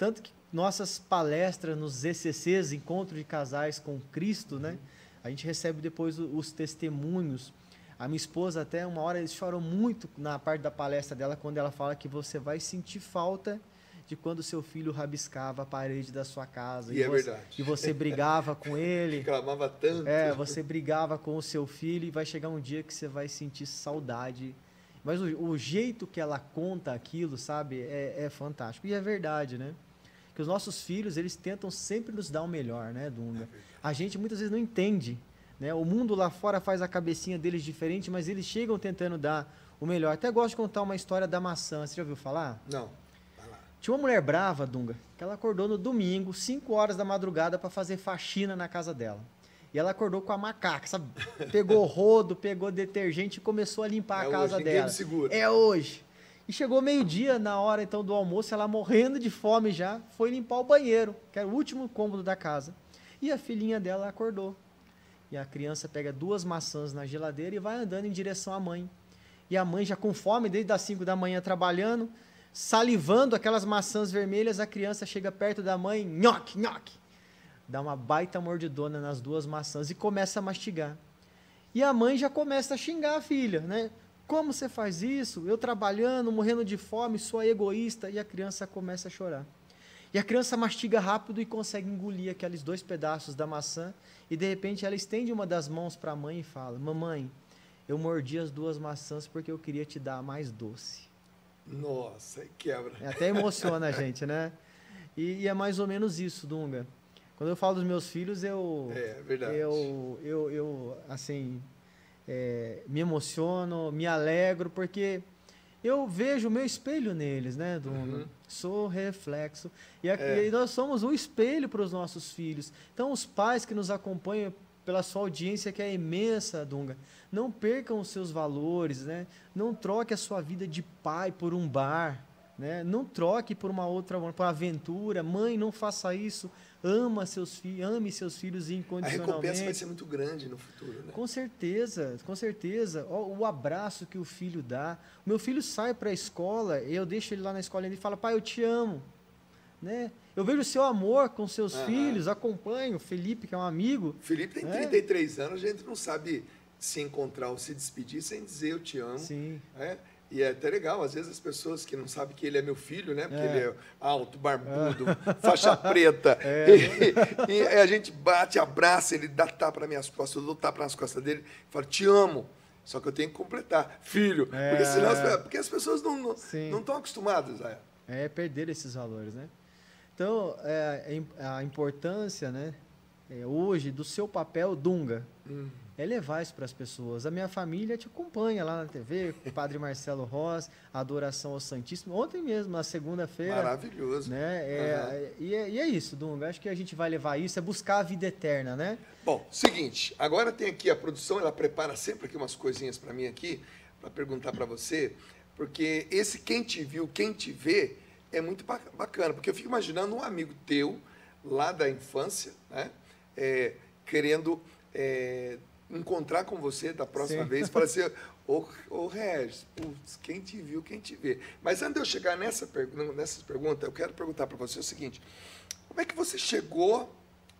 Tanto que nossas palestras nos ECCs, Encontro de Casais com Cristo, né? A gente recebe depois os testemunhos. A minha esposa até uma hora eles choram muito na parte da palestra dela quando ela fala que você vai sentir falta de quando seu filho rabiscava a parede da sua casa E é você, verdade. e você brigava com ele. Reclamava tanto. É, você brigava com o seu filho e vai chegar um dia que você vai sentir saudade. Mas o, o jeito que ela conta aquilo, sabe, é, é fantástico. E é verdade, né? Que os nossos filhos, eles tentam sempre nos dar o melhor, né, Dunga? A gente muitas vezes não entende, né? O mundo lá fora faz a cabecinha deles diferente, mas eles chegam tentando dar o melhor. Até gosto de contar uma história da maçã. Você já ouviu falar? Não. Tinha uma mulher brava, Dunga, que ela acordou no domingo, 5 horas da madrugada, para fazer faxina na casa dela. E ela acordou com a macaca, sabe? Pegou rodo, pegou detergente e começou a limpar É a casa hoje, dela. me segura. É hoje. E chegou meio-dia, na hora então do almoço, ela morrendo de fome já, foi limpar o banheiro, que era o último cômodo da casa. E a filhinha dela acordou. E a criança pega duas maçãs na geladeira e vai andando em direção à mãe. E a mãe já com fome, desde as 5 da manhã trabalhando, salivando aquelas maçãs vermelhas, a criança chega perto da mãe, nhoque, nhoque. Dá uma baita mordidona nas duas maçãs e começa a mastigar. E a mãe já começa a xingar a filha, né? Como você faz isso? Eu trabalhando, morrendo de fome, sou egoísta. E a criança começa a chorar. E a criança mastiga rápido e consegue engolir aqueles dois pedaços da maçã. E de repente ela estende uma das mãos para a mãe e fala: Mamãe, eu mordi as duas maçãs porque eu queria te dar a mais doce. Nossa, quebra. É, Até emociona a gente, né? E, e é mais ou menos isso, Dunga. Quando eu falo dos meus filhos, eu. É, é verdade. Eu, eu, eu assim, é, me emociono, me alegro, porque eu vejo o meu espelho neles, né, Dunga? Uhum. Sou reflexo. E, aqui, É. e nós somos um espelho para os nossos filhos. Então, os pais que nos acompanham pela sua audiência, que é imensa, Dunga, não percam os seus valores, né? Não troque a sua vida de pai por um bar, Né? Não troque por uma outra, por uma aventura. Mãe, não faça isso. Ama seus filhos, ame seus filhos incondicionalmente. A recompensa vai ser muito grande no futuro, né? Com certeza, com certeza. O, o abraço que o filho dá. O meu filho sai para a escola, eu deixo ele lá na escola e ele fala: "Pai, eu te amo". Né? Eu vejo o seu amor com seus uhum. filhos, acompanho o Felipe, que é um amigo. Felipe tem né? 33 anos, a gente não sabe se encontrar ou se despedir sem dizer eu te amo. Sim. Né? E é até legal, às vezes as pessoas que não sabem que ele é meu filho, né? Porque é. ele é alto, barbudo, é. faixa preta. É. E, e, a gente bate, abraça, ele dá tapa nas minhas costas, eu dou tapa nas costas dele, falo, te amo. Só que eu tenho que completar. Filho. É. Porque, senão, as, porque as pessoas não estão não, não acostumadas a. É perder esses valores, né? Então, é, a importância, né? É, hoje, do seu papel, Dunga. Hum é levar isso para as pessoas. A minha família te acompanha lá na TV, o Padre Marcelo Ross, a adoração ao Santíssimo. Ontem mesmo, na segunda-feira. Maravilhoso. Né? É, uhum. e, é, e, é, isso, Dunga. Acho que a gente vai levar isso, é buscar a vida eterna, né? Bom, seguinte, agora tem aqui a produção, ela prepara sempre aqui umas coisinhas para mim aqui, para perguntar para você, porque esse quem te viu, quem te vê, é muito bacana, porque eu fico imaginando um amigo teu, lá da infância, né? É, querendo é, encontrar com você da próxima Sim. vez e falar assim, ô, ô Regis, putz, quem te viu, quem te vê. Mas antes de eu chegar nessa, nessa pergunta, eu quero perguntar para você o seguinte, como é que você chegou,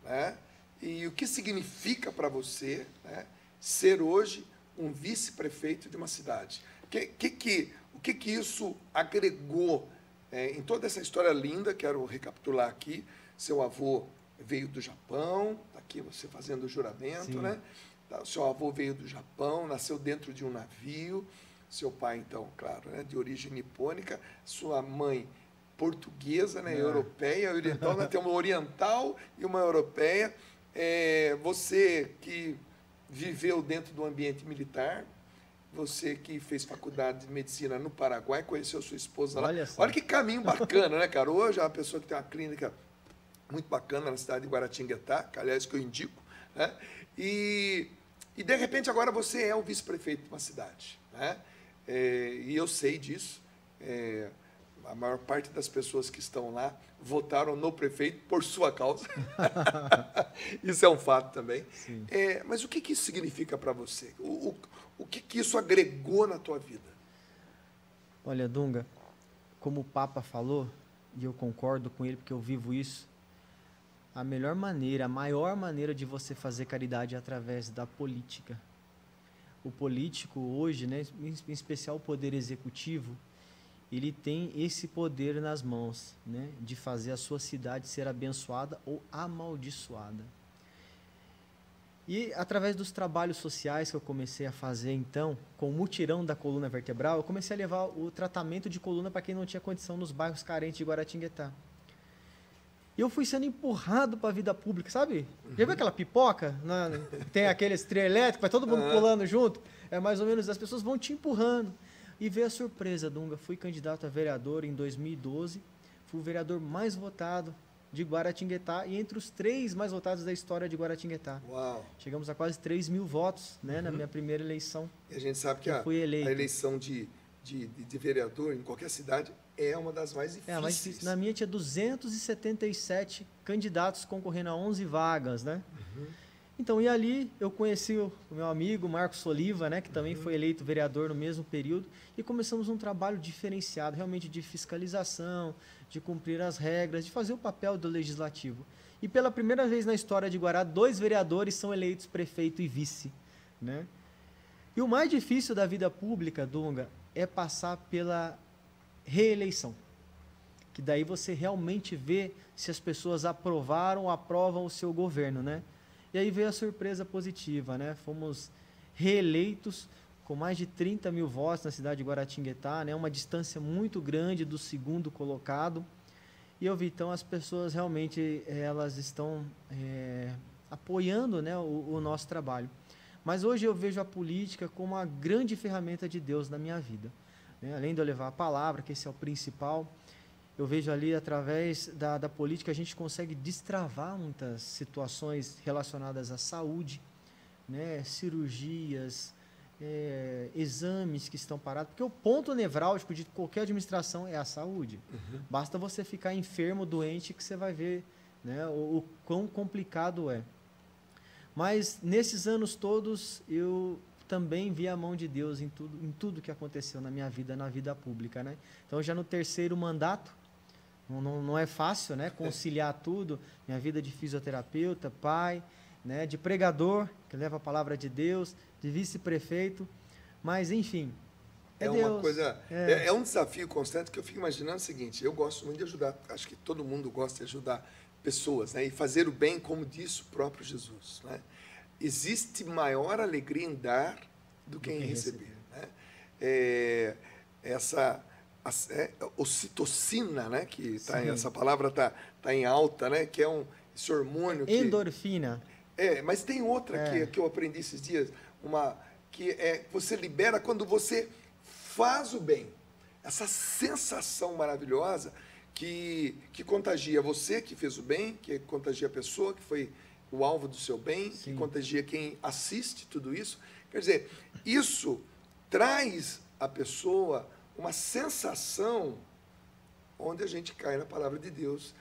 né, e o que significa para você né, ser hoje um vice-prefeito de uma cidade? Que, que, que, o que, que isso agregou é, em toda essa história linda, quero recapitular aqui, seu avô veio do Japão, tá aqui você fazendo o juramento, Sim. né? Tá, o seu avô veio do Japão, nasceu dentro de um navio. Seu pai, então, claro, né, de origem nipônica. Sua mãe, portuguesa, né, é. europeia, oriental. Né, tem uma oriental e uma europeia. É, você que viveu dentro do ambiente militar, você que fez faculdade de medicina no Paraguai, conheceu sua esposa lá. Olha, Olha que caminho bacana, né, cara? Hoje é uma pessoa que tem uma clínica muito bacana na cidade de Guaratinguetá, que aliás que eu indico, né? E e de repente agora você é o vice-prefeito de uma cidade. Né? É, e eu sei disso. É, a maior parte das pessoas que estão lá votaram no prefeito por sua causa. isso é um fato também. É, mas o que, que isso significa para você? O, o, o que, que isso agregou na tua vida? Olha, Dunga, como o Papa falou, e eu concordo com ele porque eu vivo isso, a melhor maneira, a maior maneira de você fazer caridade é através da política. O político hoje, né, em especial o poder executivo, ele tem esse poder nas mãos, né, de fazer a sua cidade ser abençoada ou amaldiçoada. E através dos trabalhos sociais que eu comecei a fazer então, com o mutirão da coluna vertebral, eu comecei a levar o tratamento de coluna para quem não tinha condição nos bairros carentes de Guaratinguetá. E eu fui sendo empurrado para a vida pública, sabe? Já viu aquela pipoca? Na, tem aquele trio elétrico, vai todo mundo pulando junto. É mais ou menos, as pessoas vão te empurrando. E veio a surpresa, Dunga. Fui candidato a vereador em 2012. Fui o vereador mais votado de Guaratinguetá e entre os três mais votados da história de Guaratinguetá. Uau. Chegamos a quase 3 mil votos né, uhum. na minha primeira eleição. E a gente sabe que a, a eleição de, de, de, vereador em qualquer cidade é uma das mais difíceis. É, mais difícil. Na minha tinha 277 candidatos concorrendo a 11 vagas, né? Uhum. Então, e ali eu conheci o meu amigo Marcos Soliva, né, que também uhum. foi eleito vereador no mesmo período, e começamos um trabalho diferenciado, realmente de fiscalização, de cumprir as regras, de fazer o papel do legislativo. E pela primeira vez na história de Guará, dois vereadores são eleitos prefeito e vice, né? E o mais difícil da vida pública, Dunga, é passar pela reeleição. Que daí você realmente vê se as pessoas aprovaram ou aprovam o seu governo, né? E aí veio a surpresa positiva, né? Fomos reeleitos com mais de 30 mil votos na cidade de Guaratinguetá, né? Uma distância muito grande do segundo colocado. E eu vi, então, as pessoas realmente, elas estão é, apoiando né, o, o nosso trabalho. Mas hoje eu vejo a política como uma grande ferramenta de Deus na minha vida. Né? Além de eu levar a palavra, que esse é o principal, eu vejo ali através da, da política a gente consegue destravar muitas situações relacionadas à saúde, né? cirurgias, é, exames que estão parados, porque o ponto nevrálgico de qualquer administração é a saúde. Uhum. Basta você ficar enfermo, doente, que você vai ver né, o, o quão complicado é. Mas nesses anos todos eu também vi a mão de Deus em tudo, em tudo que aconteceu na minha vida, na vida pública, né? Então já no terceiro mandato, não, não, não é fácil, né? Conciliar tudo, minha vida de fisioterapeuta, pai, né? De pregador que leva a palavra de Deus, de vice-prefeito, mas enfim. É, é uma coisa, é. é. é um desafio constante que eu fico imaginando o seguinte: eu gosto muito de ajudar, acho que todo mundo gosta de ajudar pessoas, né? E fazer o bem, como disse o próprio Jesus, né? Existe maior alegria em dar do que, em receber. receber. Né? É, essa a, é, ocitocina, né? Que tá, essa palavra está tá em alta, né? Que é um esse hormônio. Que, Endorfina. É, mas tem outra é. que, que eu aprendi esses dias, uma que é você libera quando você faz o bem. Essa sensação maravilhosa que, que contagia você que fez o bem, que contagia a pessoa que foi o alvo do seu bem, Sim. que contagia quem assiste tudo isso. Quer dizer, isso traz à pessoa uma sensação onde a gente cai na palavra de Deus,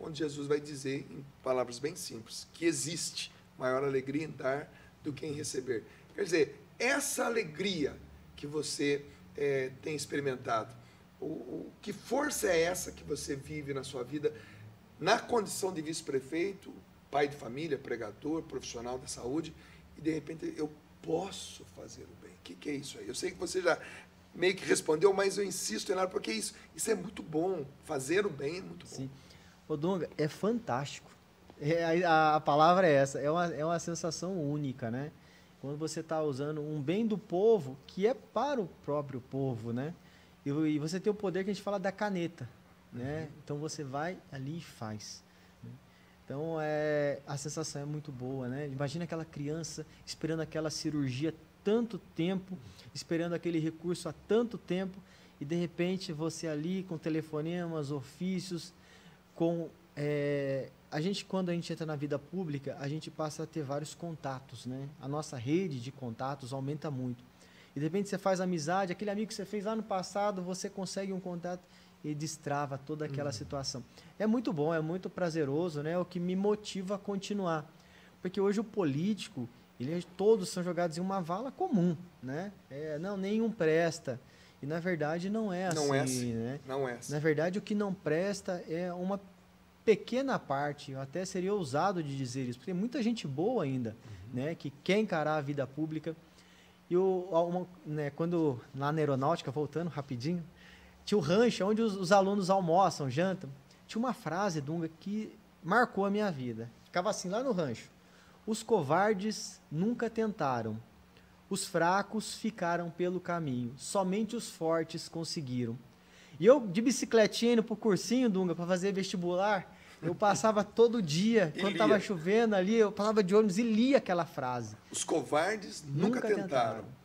onde Jesus vai dizer, em palavras bem simples, que existe maior alegria em dar do que em receber. Quer dizer, essa alegria que você é, tem experimentado, o, o, que força é essa que você vive na sua vida, na condição de vice-prefeito, pai de família, pregador, profissional da saúde, e de repente eu posso fazer o bem. O que, que é isso aí? Eu sei que você já meio que respondeu, mas eu insisto em nada, porque isso, isso é muito bom. Fazer o bem é muito bom. Sim. Ô, Dunga, é fantástico. É, a, a, palavra é essa, é uma, é uma sensação única, né? Quando você está usando um bem do povo que é para o próprio povo, né? E, e você tem o poder que a gente fala da caneta, né? Uhum. Então você vai ali e faz. Então, é, a sensação é muito boa, né? Imagina aquela criança esperando aquela cirurgia tanto tempo, esperando aquele recurso há tanto tempo, e de repente você ali com telefonemas, ofícios, com é, a gente quando a gente entra na vida pública, a gente passa a ter vários contatos, né? A nossa rede de contatos aumenta muito. E de repente você faz amizade, aquele amigo que você fez lá no passado, você consegue um contato e destrava toda aquela uhum. situação. É muito bom, é muito prazeroso, né? É o que me motiva a continuar. Porque hoje o político, ele, todos são jogados em uma vala comum, né? É, não, nenhum presta. E na verdade não é assim, não é assim, né? Não é assim. Na verdade o que não presta é uma pequena parte, eu até seria ousado de dizer isso, porque tem muita gente boa ainda, uhum. né, que quer encarar a vida pública. E o, uma, né, quando lá na aeronáutica, voltando rapidinho, tinha o rancho onde os, os, alunos almoçam, jantam. Tinha uma frase, Dunga, que marcou a minha vida. Ficava assim lá no rancho. Os covardes nunca tentaram. Os fracos ficaram pelo caminho. Somente os fortes conseguiram. E eu, de bicicletinha, indo pro cursinho, Dunga, para fazer vestibular, eu passava todo dia, quando estava chovendo ali, eu passava de ônibus e lia aquela frase. Os covardes nunca, nunca tentaram. tentaram.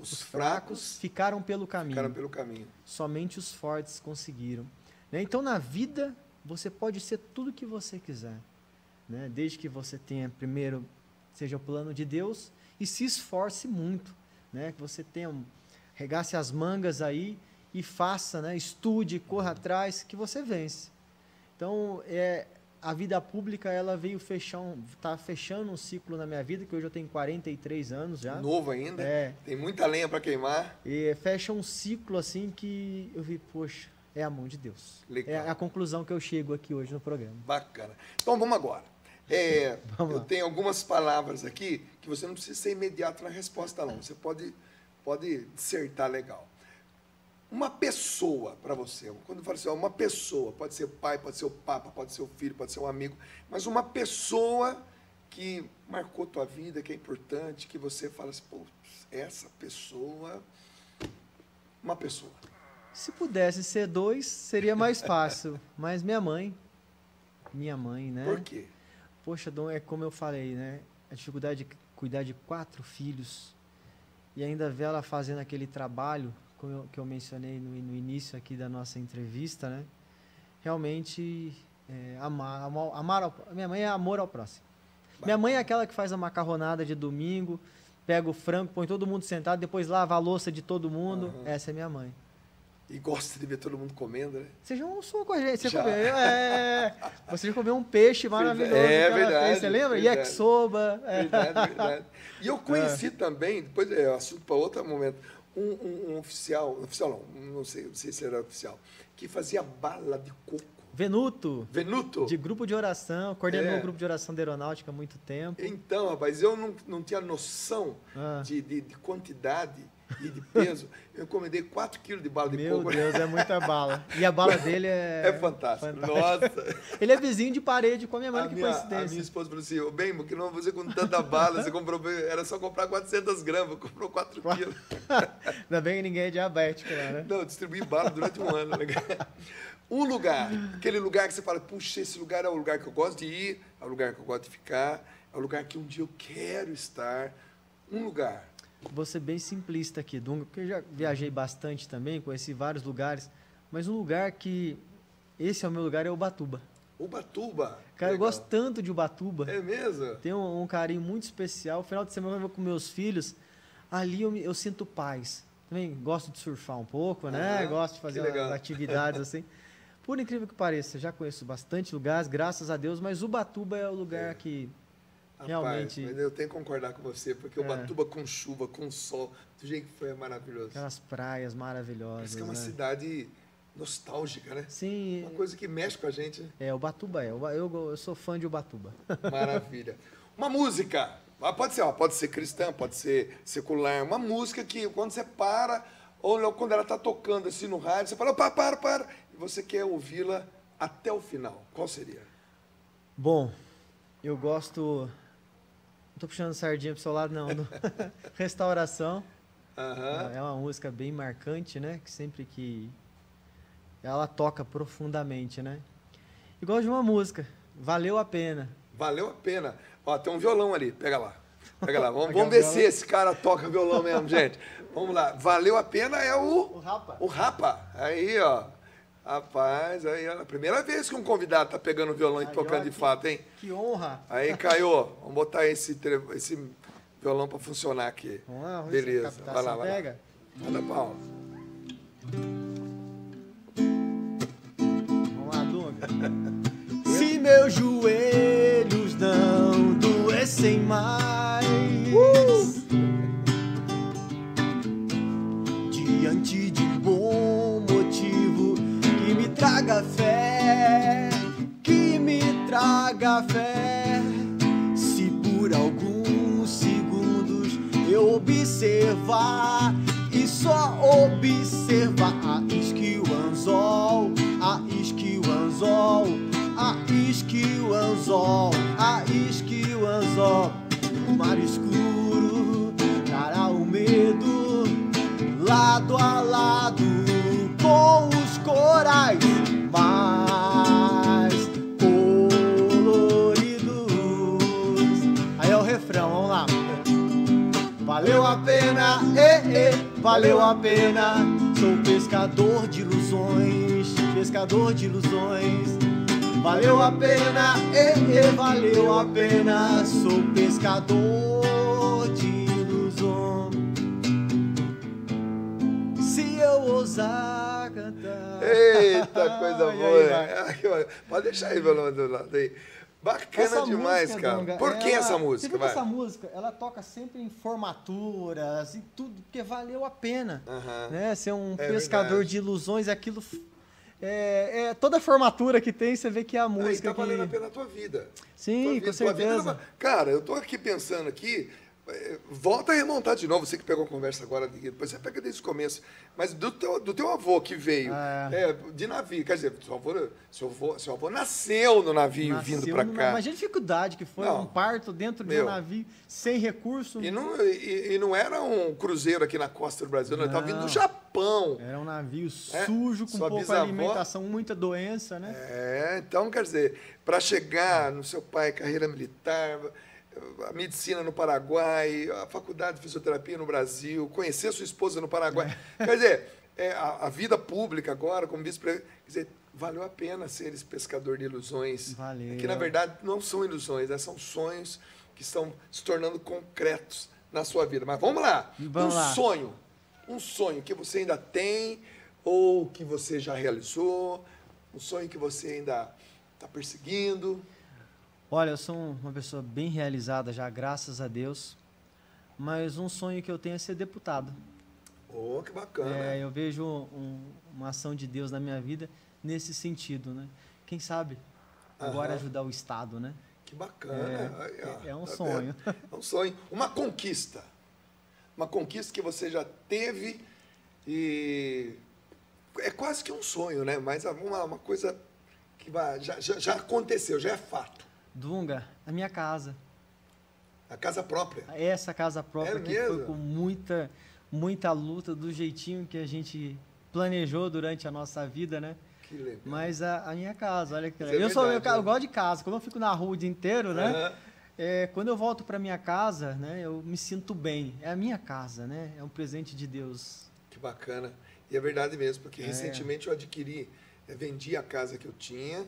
Os, os fracos ficaram pelo caminho. Ficaram pelo caminho. Somente os fortes conseguiram. Né? Então, na vida, você pode ser tudo que você quiser. Né? Desde que você tenha, primeiro, seja o plano de Deus e se esforce muito. Né? Que você tenha, regasse as mangas aí e faça, né? estude, corra atrás, que você vence. Então, é, a vida pública ela veio fechar um, tá fechando um ciclo na minha vida que hoje eu tenho 43 anos já. Novo ainda? É. Tem muita lenha para queimar? E fecha um ciclo assim que eu vi poxa é a mão de Deus. Legal. é a conclusão que eu chego aqui hoje no programa. Bacana. Então vamos agora. É, vamos eu tenho algumas palavras aqui que você não precisa ser imediato na resposta não. Você pode pode dissertar legal uma pessoa para você. Quando eu falo assim, uma pessoa, pode ser o pai, pode ser o papa, pode ser o filho, pode ser um amigo, mas uma pessoa que marcou tua vida, que é importante, que você fala assim, pô, essa pessoa, uma pessoa. Se pudesse ser dois, seria mais fácil, mas minha mãe, minha mãe, né? Por quê? Poxa, Dom, é como eu falei, né? A dificuldade de cuidar de quatro filhos e ainda ver ela fazendo aquele trabalho como eu, que eu mencionei no, no, início aqui da nossa entrevista, né? Realmente, é, amar, amar, amar ao, minha mãe é amor ao próximo. Minha mãe é aquela que faz a macarronada de domingo, pega o frango, põe todo mundo sentado, depois lava a louça de todo mundo. Essa é minha mãe. E gosta de ver todo mundo comendo, né? Você já almoçou com a gente, você Já. comeu, é, você já comeu um peixe maravilhoso É verdade, fez, você lembra? verdade. Yakisoba. é. Verdade, verdade. E eu conheci também, depois é assunto para outro momento, um, um- um oficial, oficial não, não sei, não sei se era oficial, que fazia bala de coco. Venuto, Venuto? de grupo de oração, coordenou É. o grupo de oração da aeronáutica há muito tempo. Então, rapaz, eu não, não tinha noção Ah. de, de, de quantidade e de peso. Eu encomendei 4 quilos de bala de Meu coco. Deus, é muita bala. E a bala dele é. É fantástico. Nossa. Ele é vizinho de parede com a minha mãe, A que minha, a coincidência. minha esposa falou assim, "Ô, bem, porque não você com tanta bala, você comprou, era só comprar 400 gramas, comprou 4 Quatro. quilos. Ainda bem que ninguém é diabético lá, né? Não, eu distribuí bala durante um ano. né? Um lugar, aquele lugar que você fala, puxa, esse lugar é o lugar que eu gosto de ir, é o lugar que eu gosto de ficar, é o lugar que um dia eu quero estar. Um lugar. Vou ser bem simplista aqui, Dunga, porque eu já viajei bastante também, conheci vários lugares, mas um lugar que. Esse é o meu lugar, é Ubatuba. Ubatuba. Cara, eu Legal. gosto tanto de Ubatuba. É mesmo? Tenho um, um carinho muito especial. Final de semana eu vou com meus filhos. Ali eu, eu sinto paz. Também gosto de surfar um pouco, né? Aham, Gosto de fazer atividades assim. Por incrível que pareça, já conheço bastante lugares, graças a Deus, mas Ubatuba é o lugar É. que Rapaz, Realmente. mas eu tenho que concordar com você, porque É. Ubatuba com chuva, com sol, do jeito que foi é maravilhoso. aquelas praias maravilhosas. Parece que é uma né? cidade nostálgica, né? Sim, Uma coisa que mexe com a gente, né? é, Ubatuba é. Uba- Eu, eu sou fã de Ubatuba. Maravilha. Uma música. Ah, Pode ser, ó, pode ser cristã, pode ser secular. Uma música que quando você para, ou quando ela está tocando assim no rádio, você fala, para, para, para. E você quer ouvi-la até o final. Qual seria? Bom, eu gosto. Não tô puxando sardinha pro seu lado, não. Restauração. Aham. É uma música bem marcante, né? Que sempre que ela toca profundamente, né? Gosto de uma música, Valeu a Pena. Valeu a pena. Ó, tem um violão ali, pega lá. Pega lá. Vamos, vamos o ver violão. se esse cara toca violão mesmo, gente. Vamos lá. Valeu a pena é o. Rapa. O Rapa. Aí, ó. Rapaz, aí, ó. Primeira vez que um convidado tá pegando violão e Aí, tocando ó, de que- fato, hein? Que honra. Aí, Caio, vamos botar esse, esse violão pra funcionar aqui. Vamos lá, vamos a Beleza. captação Vai lá, vai lá. pega. Manda pau. Vamos lá, Dunga. Se meus joelhos não doessem mais traga fé Que me traga fé Se por alguns segundos eu observar e só observar a anzol, a anzol, a anzol, a isque o anzol. O mar escuro trará o medo lado a lado com os corais mais coloridos. Aí é o refrão, vamos lá. Valeu a pena, eh, eh, valeu a pena. Sou pescador de ilusões, pescador de ilusões. Valeu a pena, eh, eh, valeu a pena. Sou pescador de ilusões. Se eu ousar cantar. Eita, coisa boa. aí, Pode deixar aí o violão do lado aí. Bacana demais, música, cara. Dunga, Por que ela- essa Você música? Vai. essa música, ela toca sempre em formaturas e tudo, porque valeu a pena. Né? Ser um É pescador verdade. de ilusões, aquilo. É, é, toda a formatura que tem, você vê que é a Aí música tá valendo a que. pena a tua vida. Sim, Tua com vida- vida certeza. não- Cara, eu tô aqui pensando aqui. Volta a remontar de novo, você que pegou a conversa agora, depois você pega desde o começo. Mas do teu, do teu avô que veio Ah. é, de navio, quer dizer, seu avô, seu avô, seu avô nasceu no navio Nasceu vindo no- cá. Imagina a dificuldade que foi Não. um parto dentro de Meu. um navio, sem recurso. E não, e, e não era um cruzeiro aqui na costa do Brasil, não. Ele estava vindo do. Japão. Era um navio É, sujo, com sua pouca bisavó- alimentação, muita doença, né? É, então, quer dizer, para chegar no seu pai, carreira militar, a medicina no Paraguai, a faculdade de fisioterapia no Brasil, conhecer sua esposa no Paraguai. Quer dizer, é, a, a vida pública agora, como vice-presidente, quer dizer, valeu a pena ser esse pescador de ilusões. Valeu. Que, na verdade, não são ilusões, né? são sonhos que estão se tornando concretos na sua vida. Mas vamos lá. Vamos um lá. sonho. Um sonho que você ainda tem ou que você já realizou. Um sonho que você ainda está perseguindo. Olha, eu sou um- uma pessoa bem realizada já, graças a Deus. Mas um sonho que eu tenho é ser deputado. Oh, que bacana. É, eu vejo um- uma ação de Deus na minha vida nesse sentido, né? Quem sabe agora Aham. ajudar o Estado, né? Que bacana. Ó, É, é um tá sonho. vendo? É um sonho. Uma conquista. Uma conquista que você já teve e é quase que um sonho, né? Mas uma, uma coisa que já, já, já aconteceu, já é fato. Dunga, a minha casa. A casa própria. Essa casa própria É que foi mesmo? com muita, muita luta, do jeitinho que a gente planejou durante a nossa vida, né? Que legal. Mas a, a minha casa, olha que Isso é eu sou eu, eu né? gosto de casa. Quando eu fico na rua o dia inteiro, né? Aham. É, quando eu volto para minha casa, né? Eu me sinto bem. É a minha casa, né? É um presente de Deus. Que bacana. E é verdade mesmo, porque É. recentemente eu adquiri, eh, vendi a casa que eu tinha,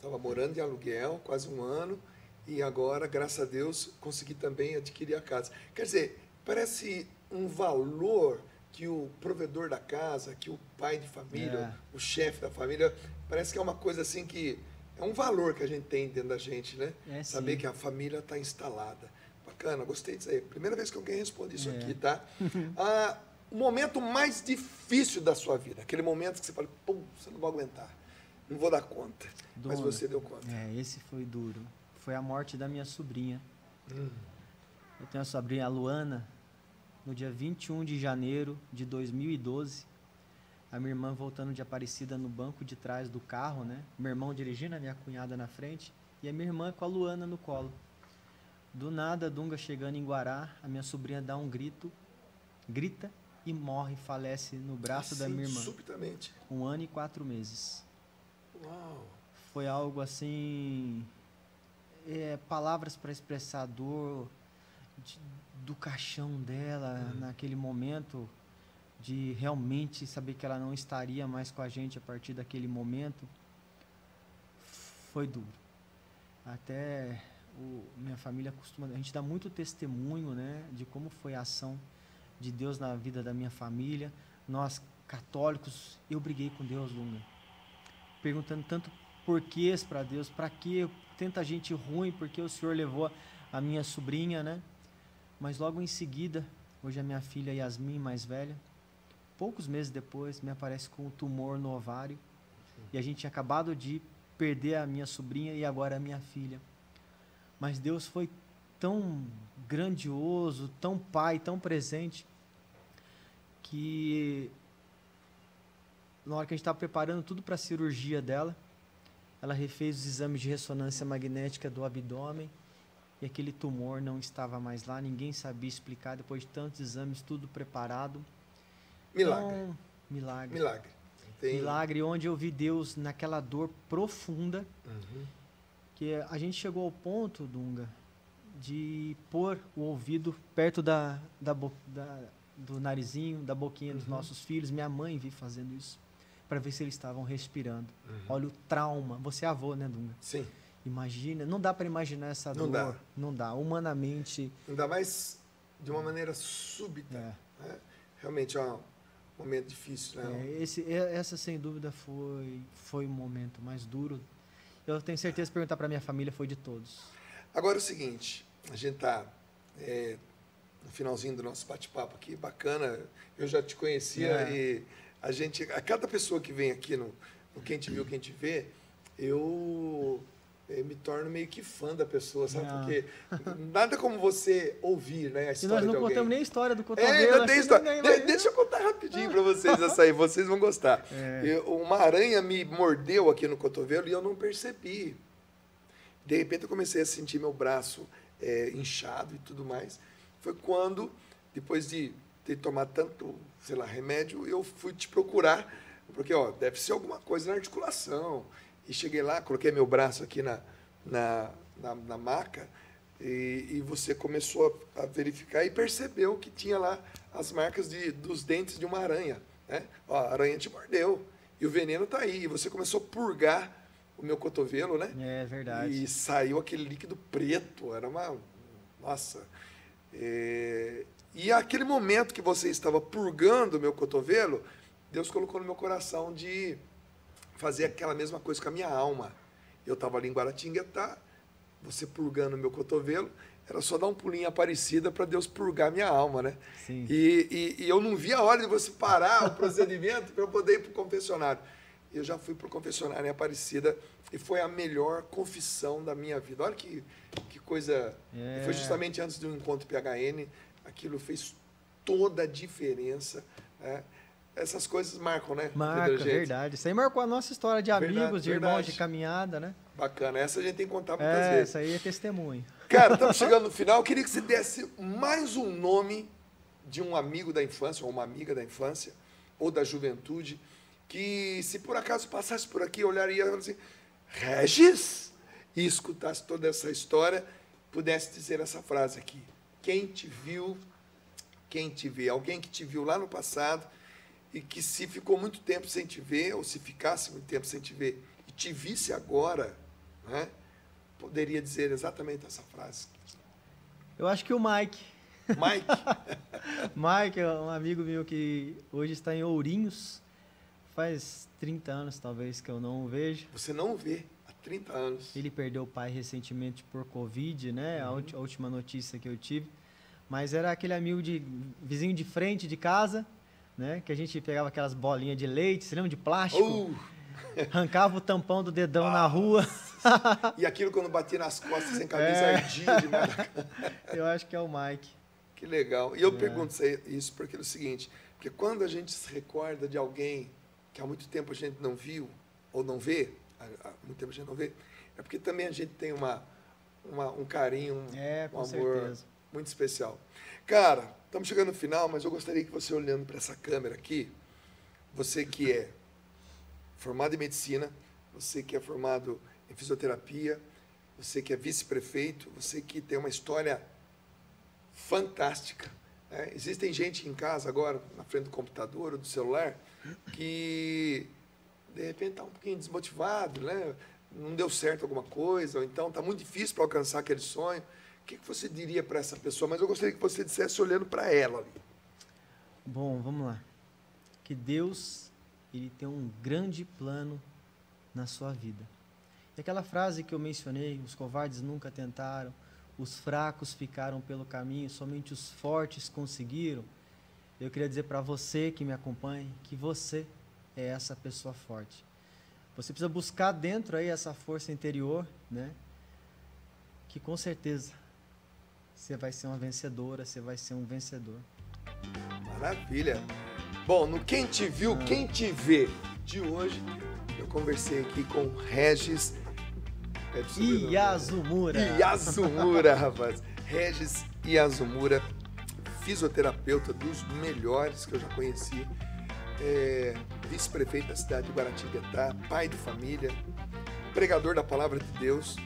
estava morando em aluguel quase um ano, e agora, graças a Deus, consegui também adquirir a casa. Quer dizer, parece um valor que o provedor da casa, que o pai de família, o chefe da família, parece que é uma coisa assim que é um valor que a gente tem dentro da gente, né? É, Saber sim. que a família está instalada. Bacana, gostei disso aí. Primeira vez que alguém responde isso É. aqui, tá? Ah, o momento mais difícil da sua vida, aquele momento que você fala, pô, você não vai aguentar, não vou dar conta. Mas Dona. você deu conta. É, esse foi duro. Foi a morte da minha sobrinha. Hum. Eu tenho a sobrinha a Luana, no dia 21 de janeiro de 2012. A minha irmã voltando de Aparecida no banco de trás do carro, né? Meu irmão dirigindo, a minha cunhada na frente. E a minha irmã com a Luana no colo. Do nada, a Dunga chegando em Guará, a minha sobrinha dá um grito, grita e morre, falece no braço da minha irmã. Subitamente. Um ano e quatro meses. Uau. Foi algo assim. é, palavras para expressar a dor de- do caixão dela naquele momento, de realmente saber que ela não estaria mais com a gente a partir daquele momento. Foi duro. Até o, minha família costuma. A gente dá muito testemunho né, de como foi a ação de Deus na vida da minha família. Nós, católicos, eu briguei com Deus, Lunga. Perguntando tanto porquês para Deus, para que tanta gente ruim, porque o Senhor levou a minha sobrinha, né? Mas logo em seguida, hoje a minha filha Yasmin, mais velha, poucos meses depois, me aparece com um tumor no ovário. E a gente tinha acabado de perder a minha sobrinha e agora a minha filha. Mas Deus foi tão grandioso, tão pai, tão presente, que na hora que a gente estava preparando tudo para a cirurgia dela, ela refez os exames de ressonância magnética do abdômen e aquele tumor não estava mais lá, ninguém sabia explicar depois de tantos exames, tudo preparado. Milagre. Então, milagre. Milagre. Tem... Milagre onde eu vi Deus naquela dor profunda Uhum. que a gente chegou ao ponto, Dunga, de pôr o ouvido perto da, da, da- do narizinho, da boquinha dos Uhum. nossos filhos. Minha mãe vi fazendo isso para ver se eles estavam respirando. Uhum. Olha o trauma. Você é avô, né, Dunga? Sim. Imagina, não dá para imaginar essa Não dor. dá. Não dá. Humanamente, Ainda mais de uma maneira súbita. é. né? Realmente é um momento difícil, né? É, esse, essa sem dúvida foi foi o momento mais duro. Eu tenho certeza que perguntar para minha família foi de todos. Agora é o seguinte, a gente está no finalzinho do nosso bate-papo aqui, bacana. Eu já te conhecia É. e a gente, a cada pessoa que vem aqui no, no Quem Te Viu, Quem Te Vê, eu eh, me torno meio que fã da pessoa, sabe? Ah. Porque nada como você ouvir né, a E história nós não de alguém. contamos nem a história do cotovelo. É, ainda acho tem história. De- deixa eu contar rapidinho para vocês essa aí, vocês vão gostar. É. Eu- uma aranha me mordeu aqui no cotovelo e eu não percebi. De repente eu comecei a sentir meu braço é, inchado e tudo mais. Foi quando, depois de ter tomado tanto, sei lá, remédio, eu fui te procurar, porque ó, deve ser alguma coisa na articulação. E cheguei lá, coloquei meu braço aqui na, na, na, na maca e, e você começou a, a verificar e percebeu que tinha lá as marcas de, dos dentes de uma aranha. Né? Ó, a aranha te mordeu e o veneno está aí. E você começou a purgar o meu cotovelo, né? É verdade. E saiu aquele líquido preto. Era uma. Nossa. É, e aquele momento que você estava purgando o meu cotovelo, Deus colocou no meu coração de fazer aquela mesma coisa com a minha alma. Eu estava ali em Guaratinguetá, você purgando o meu cotovelo, era só dar um pulinho aparecida para Deus purgar minha alma, né? Sim. E, e, e, eu não vi a hora de você parar o procedimento para eu poder ir para o confessionário. Eu já fui para o confessionário em Aparecida e foi a melhor confissão da minha vida. Olha que, que coisa. É. Foi justamente antes do encontro PHN, aquilo fez toda a diferença. Né? Essas coisas marcam, né? Marca, verdade. Isso aí marcou a nossa história de amigos, verdade, de irmãos, verdade. de caminhada, né? Bacana. Essa a gente tem que contar muitas é, vezes. Essa aí é testemunho. Cara, estamos chegando no final. Eu queria que você desse mais um nome de um amigo da infância, ou uma amiga da infância, ou da juventude, que se por acaso passasse por aqui, olharia e falasse assim, Regis? E escutasse toda essa história, pudesse dizer essa frase aqui. Quem te viu, quem te vê. Alguém que te viu lá no passado e que se ficou muito tempo sem te ver, ou se ficasse muito tempo sem te ver, e te visse agora, né? poderia dizer exatamente essa frase? Eu acho que o Mike. Mike? Mike é um amigo meu que hoje está em Ourinhos. Faz 30 anos, talvez, que eu não o vejo. Você não o vê 30 anos. Ele perdeu o pai recentemente por Covid, né? Uhum. A, última notícia que eu tive. Mas era aquele amigo de vizinho de frente de casa, né? Que a gente pegava aquelas bolinhas de leite, você lembra de plástico? Uh! Arrancava o tampão do dedão ah, na rua. e aquilo quando batia nas costas sem camisa é. ardia demais. Eu acho que é o Mike. Que legal. E eu é. pergunto isso porque é o seguinte, porque quando a gente se recorda de alguém que há muito tempo a gente não viu ou não vê, há muito tempo a gente não vê, é porque também a gente tem uma, uma um carinho, um, é, um amor certeza. muito especial. Cara, estamos chegando no final, mas eu gostaria que você olhando para essa câmera aqui, você que é formado em medicina, você que é formado em fisioterapia, você que é vice-prefeito, você que tem uma história fantástica. Né? Existem gente em casa agora, na frente do computador ou do celular, que de repente está um pouquinho desmotivado, né? não deu certo alguma coisa, ou então está muito difícil para alcançar aquele sonho. O que, que você diria para essa pessoa? Mas eu gostaria que você dissesse olhando para ela ali. Bom, vamos lá. Que Deus ele tem um grande plano na sua vida. E aquela frase que eu mencionei, os covardes nunca tentaram, os fracos ficaram pelo caminho, somente os fortes conseguiram. Eu queria dizer para você que me acompanha que você é essa pessoa forte. Você precisa buscar dentro aí essa força interior, né? Que com certeza você vai ser uma vencedora, você vai ser um vencedor. Maravilha. Bom, no Quem Te Viu, Quem Te Vê de hoje, eu conversei aqui com Regis Iazumura. Iazumura, rapaz. Regis Iazumura, fisioterapeuta dos melhores que eu já conheci, é, vice-prefeito da cidade de Guaratinguetá, pai de família, pregador da palavra de Deus,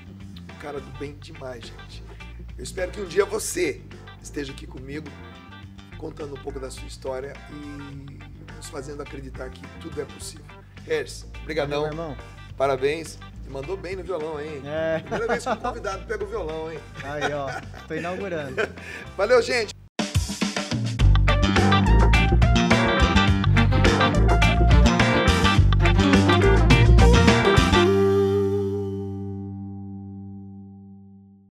um cara do bem demais, gente. Eu espero que um dia você esteja aqui comigo contando um pouco da sua história e nos fazendo acreditar que tudo é possível. Regis, brigadão. irmão. Parabéns. Você mandou bem no violão, hein? É. Primeira vez que um convidado pega o violão, hein? Aí, ó. Tô inaugurando. Valeu, gente.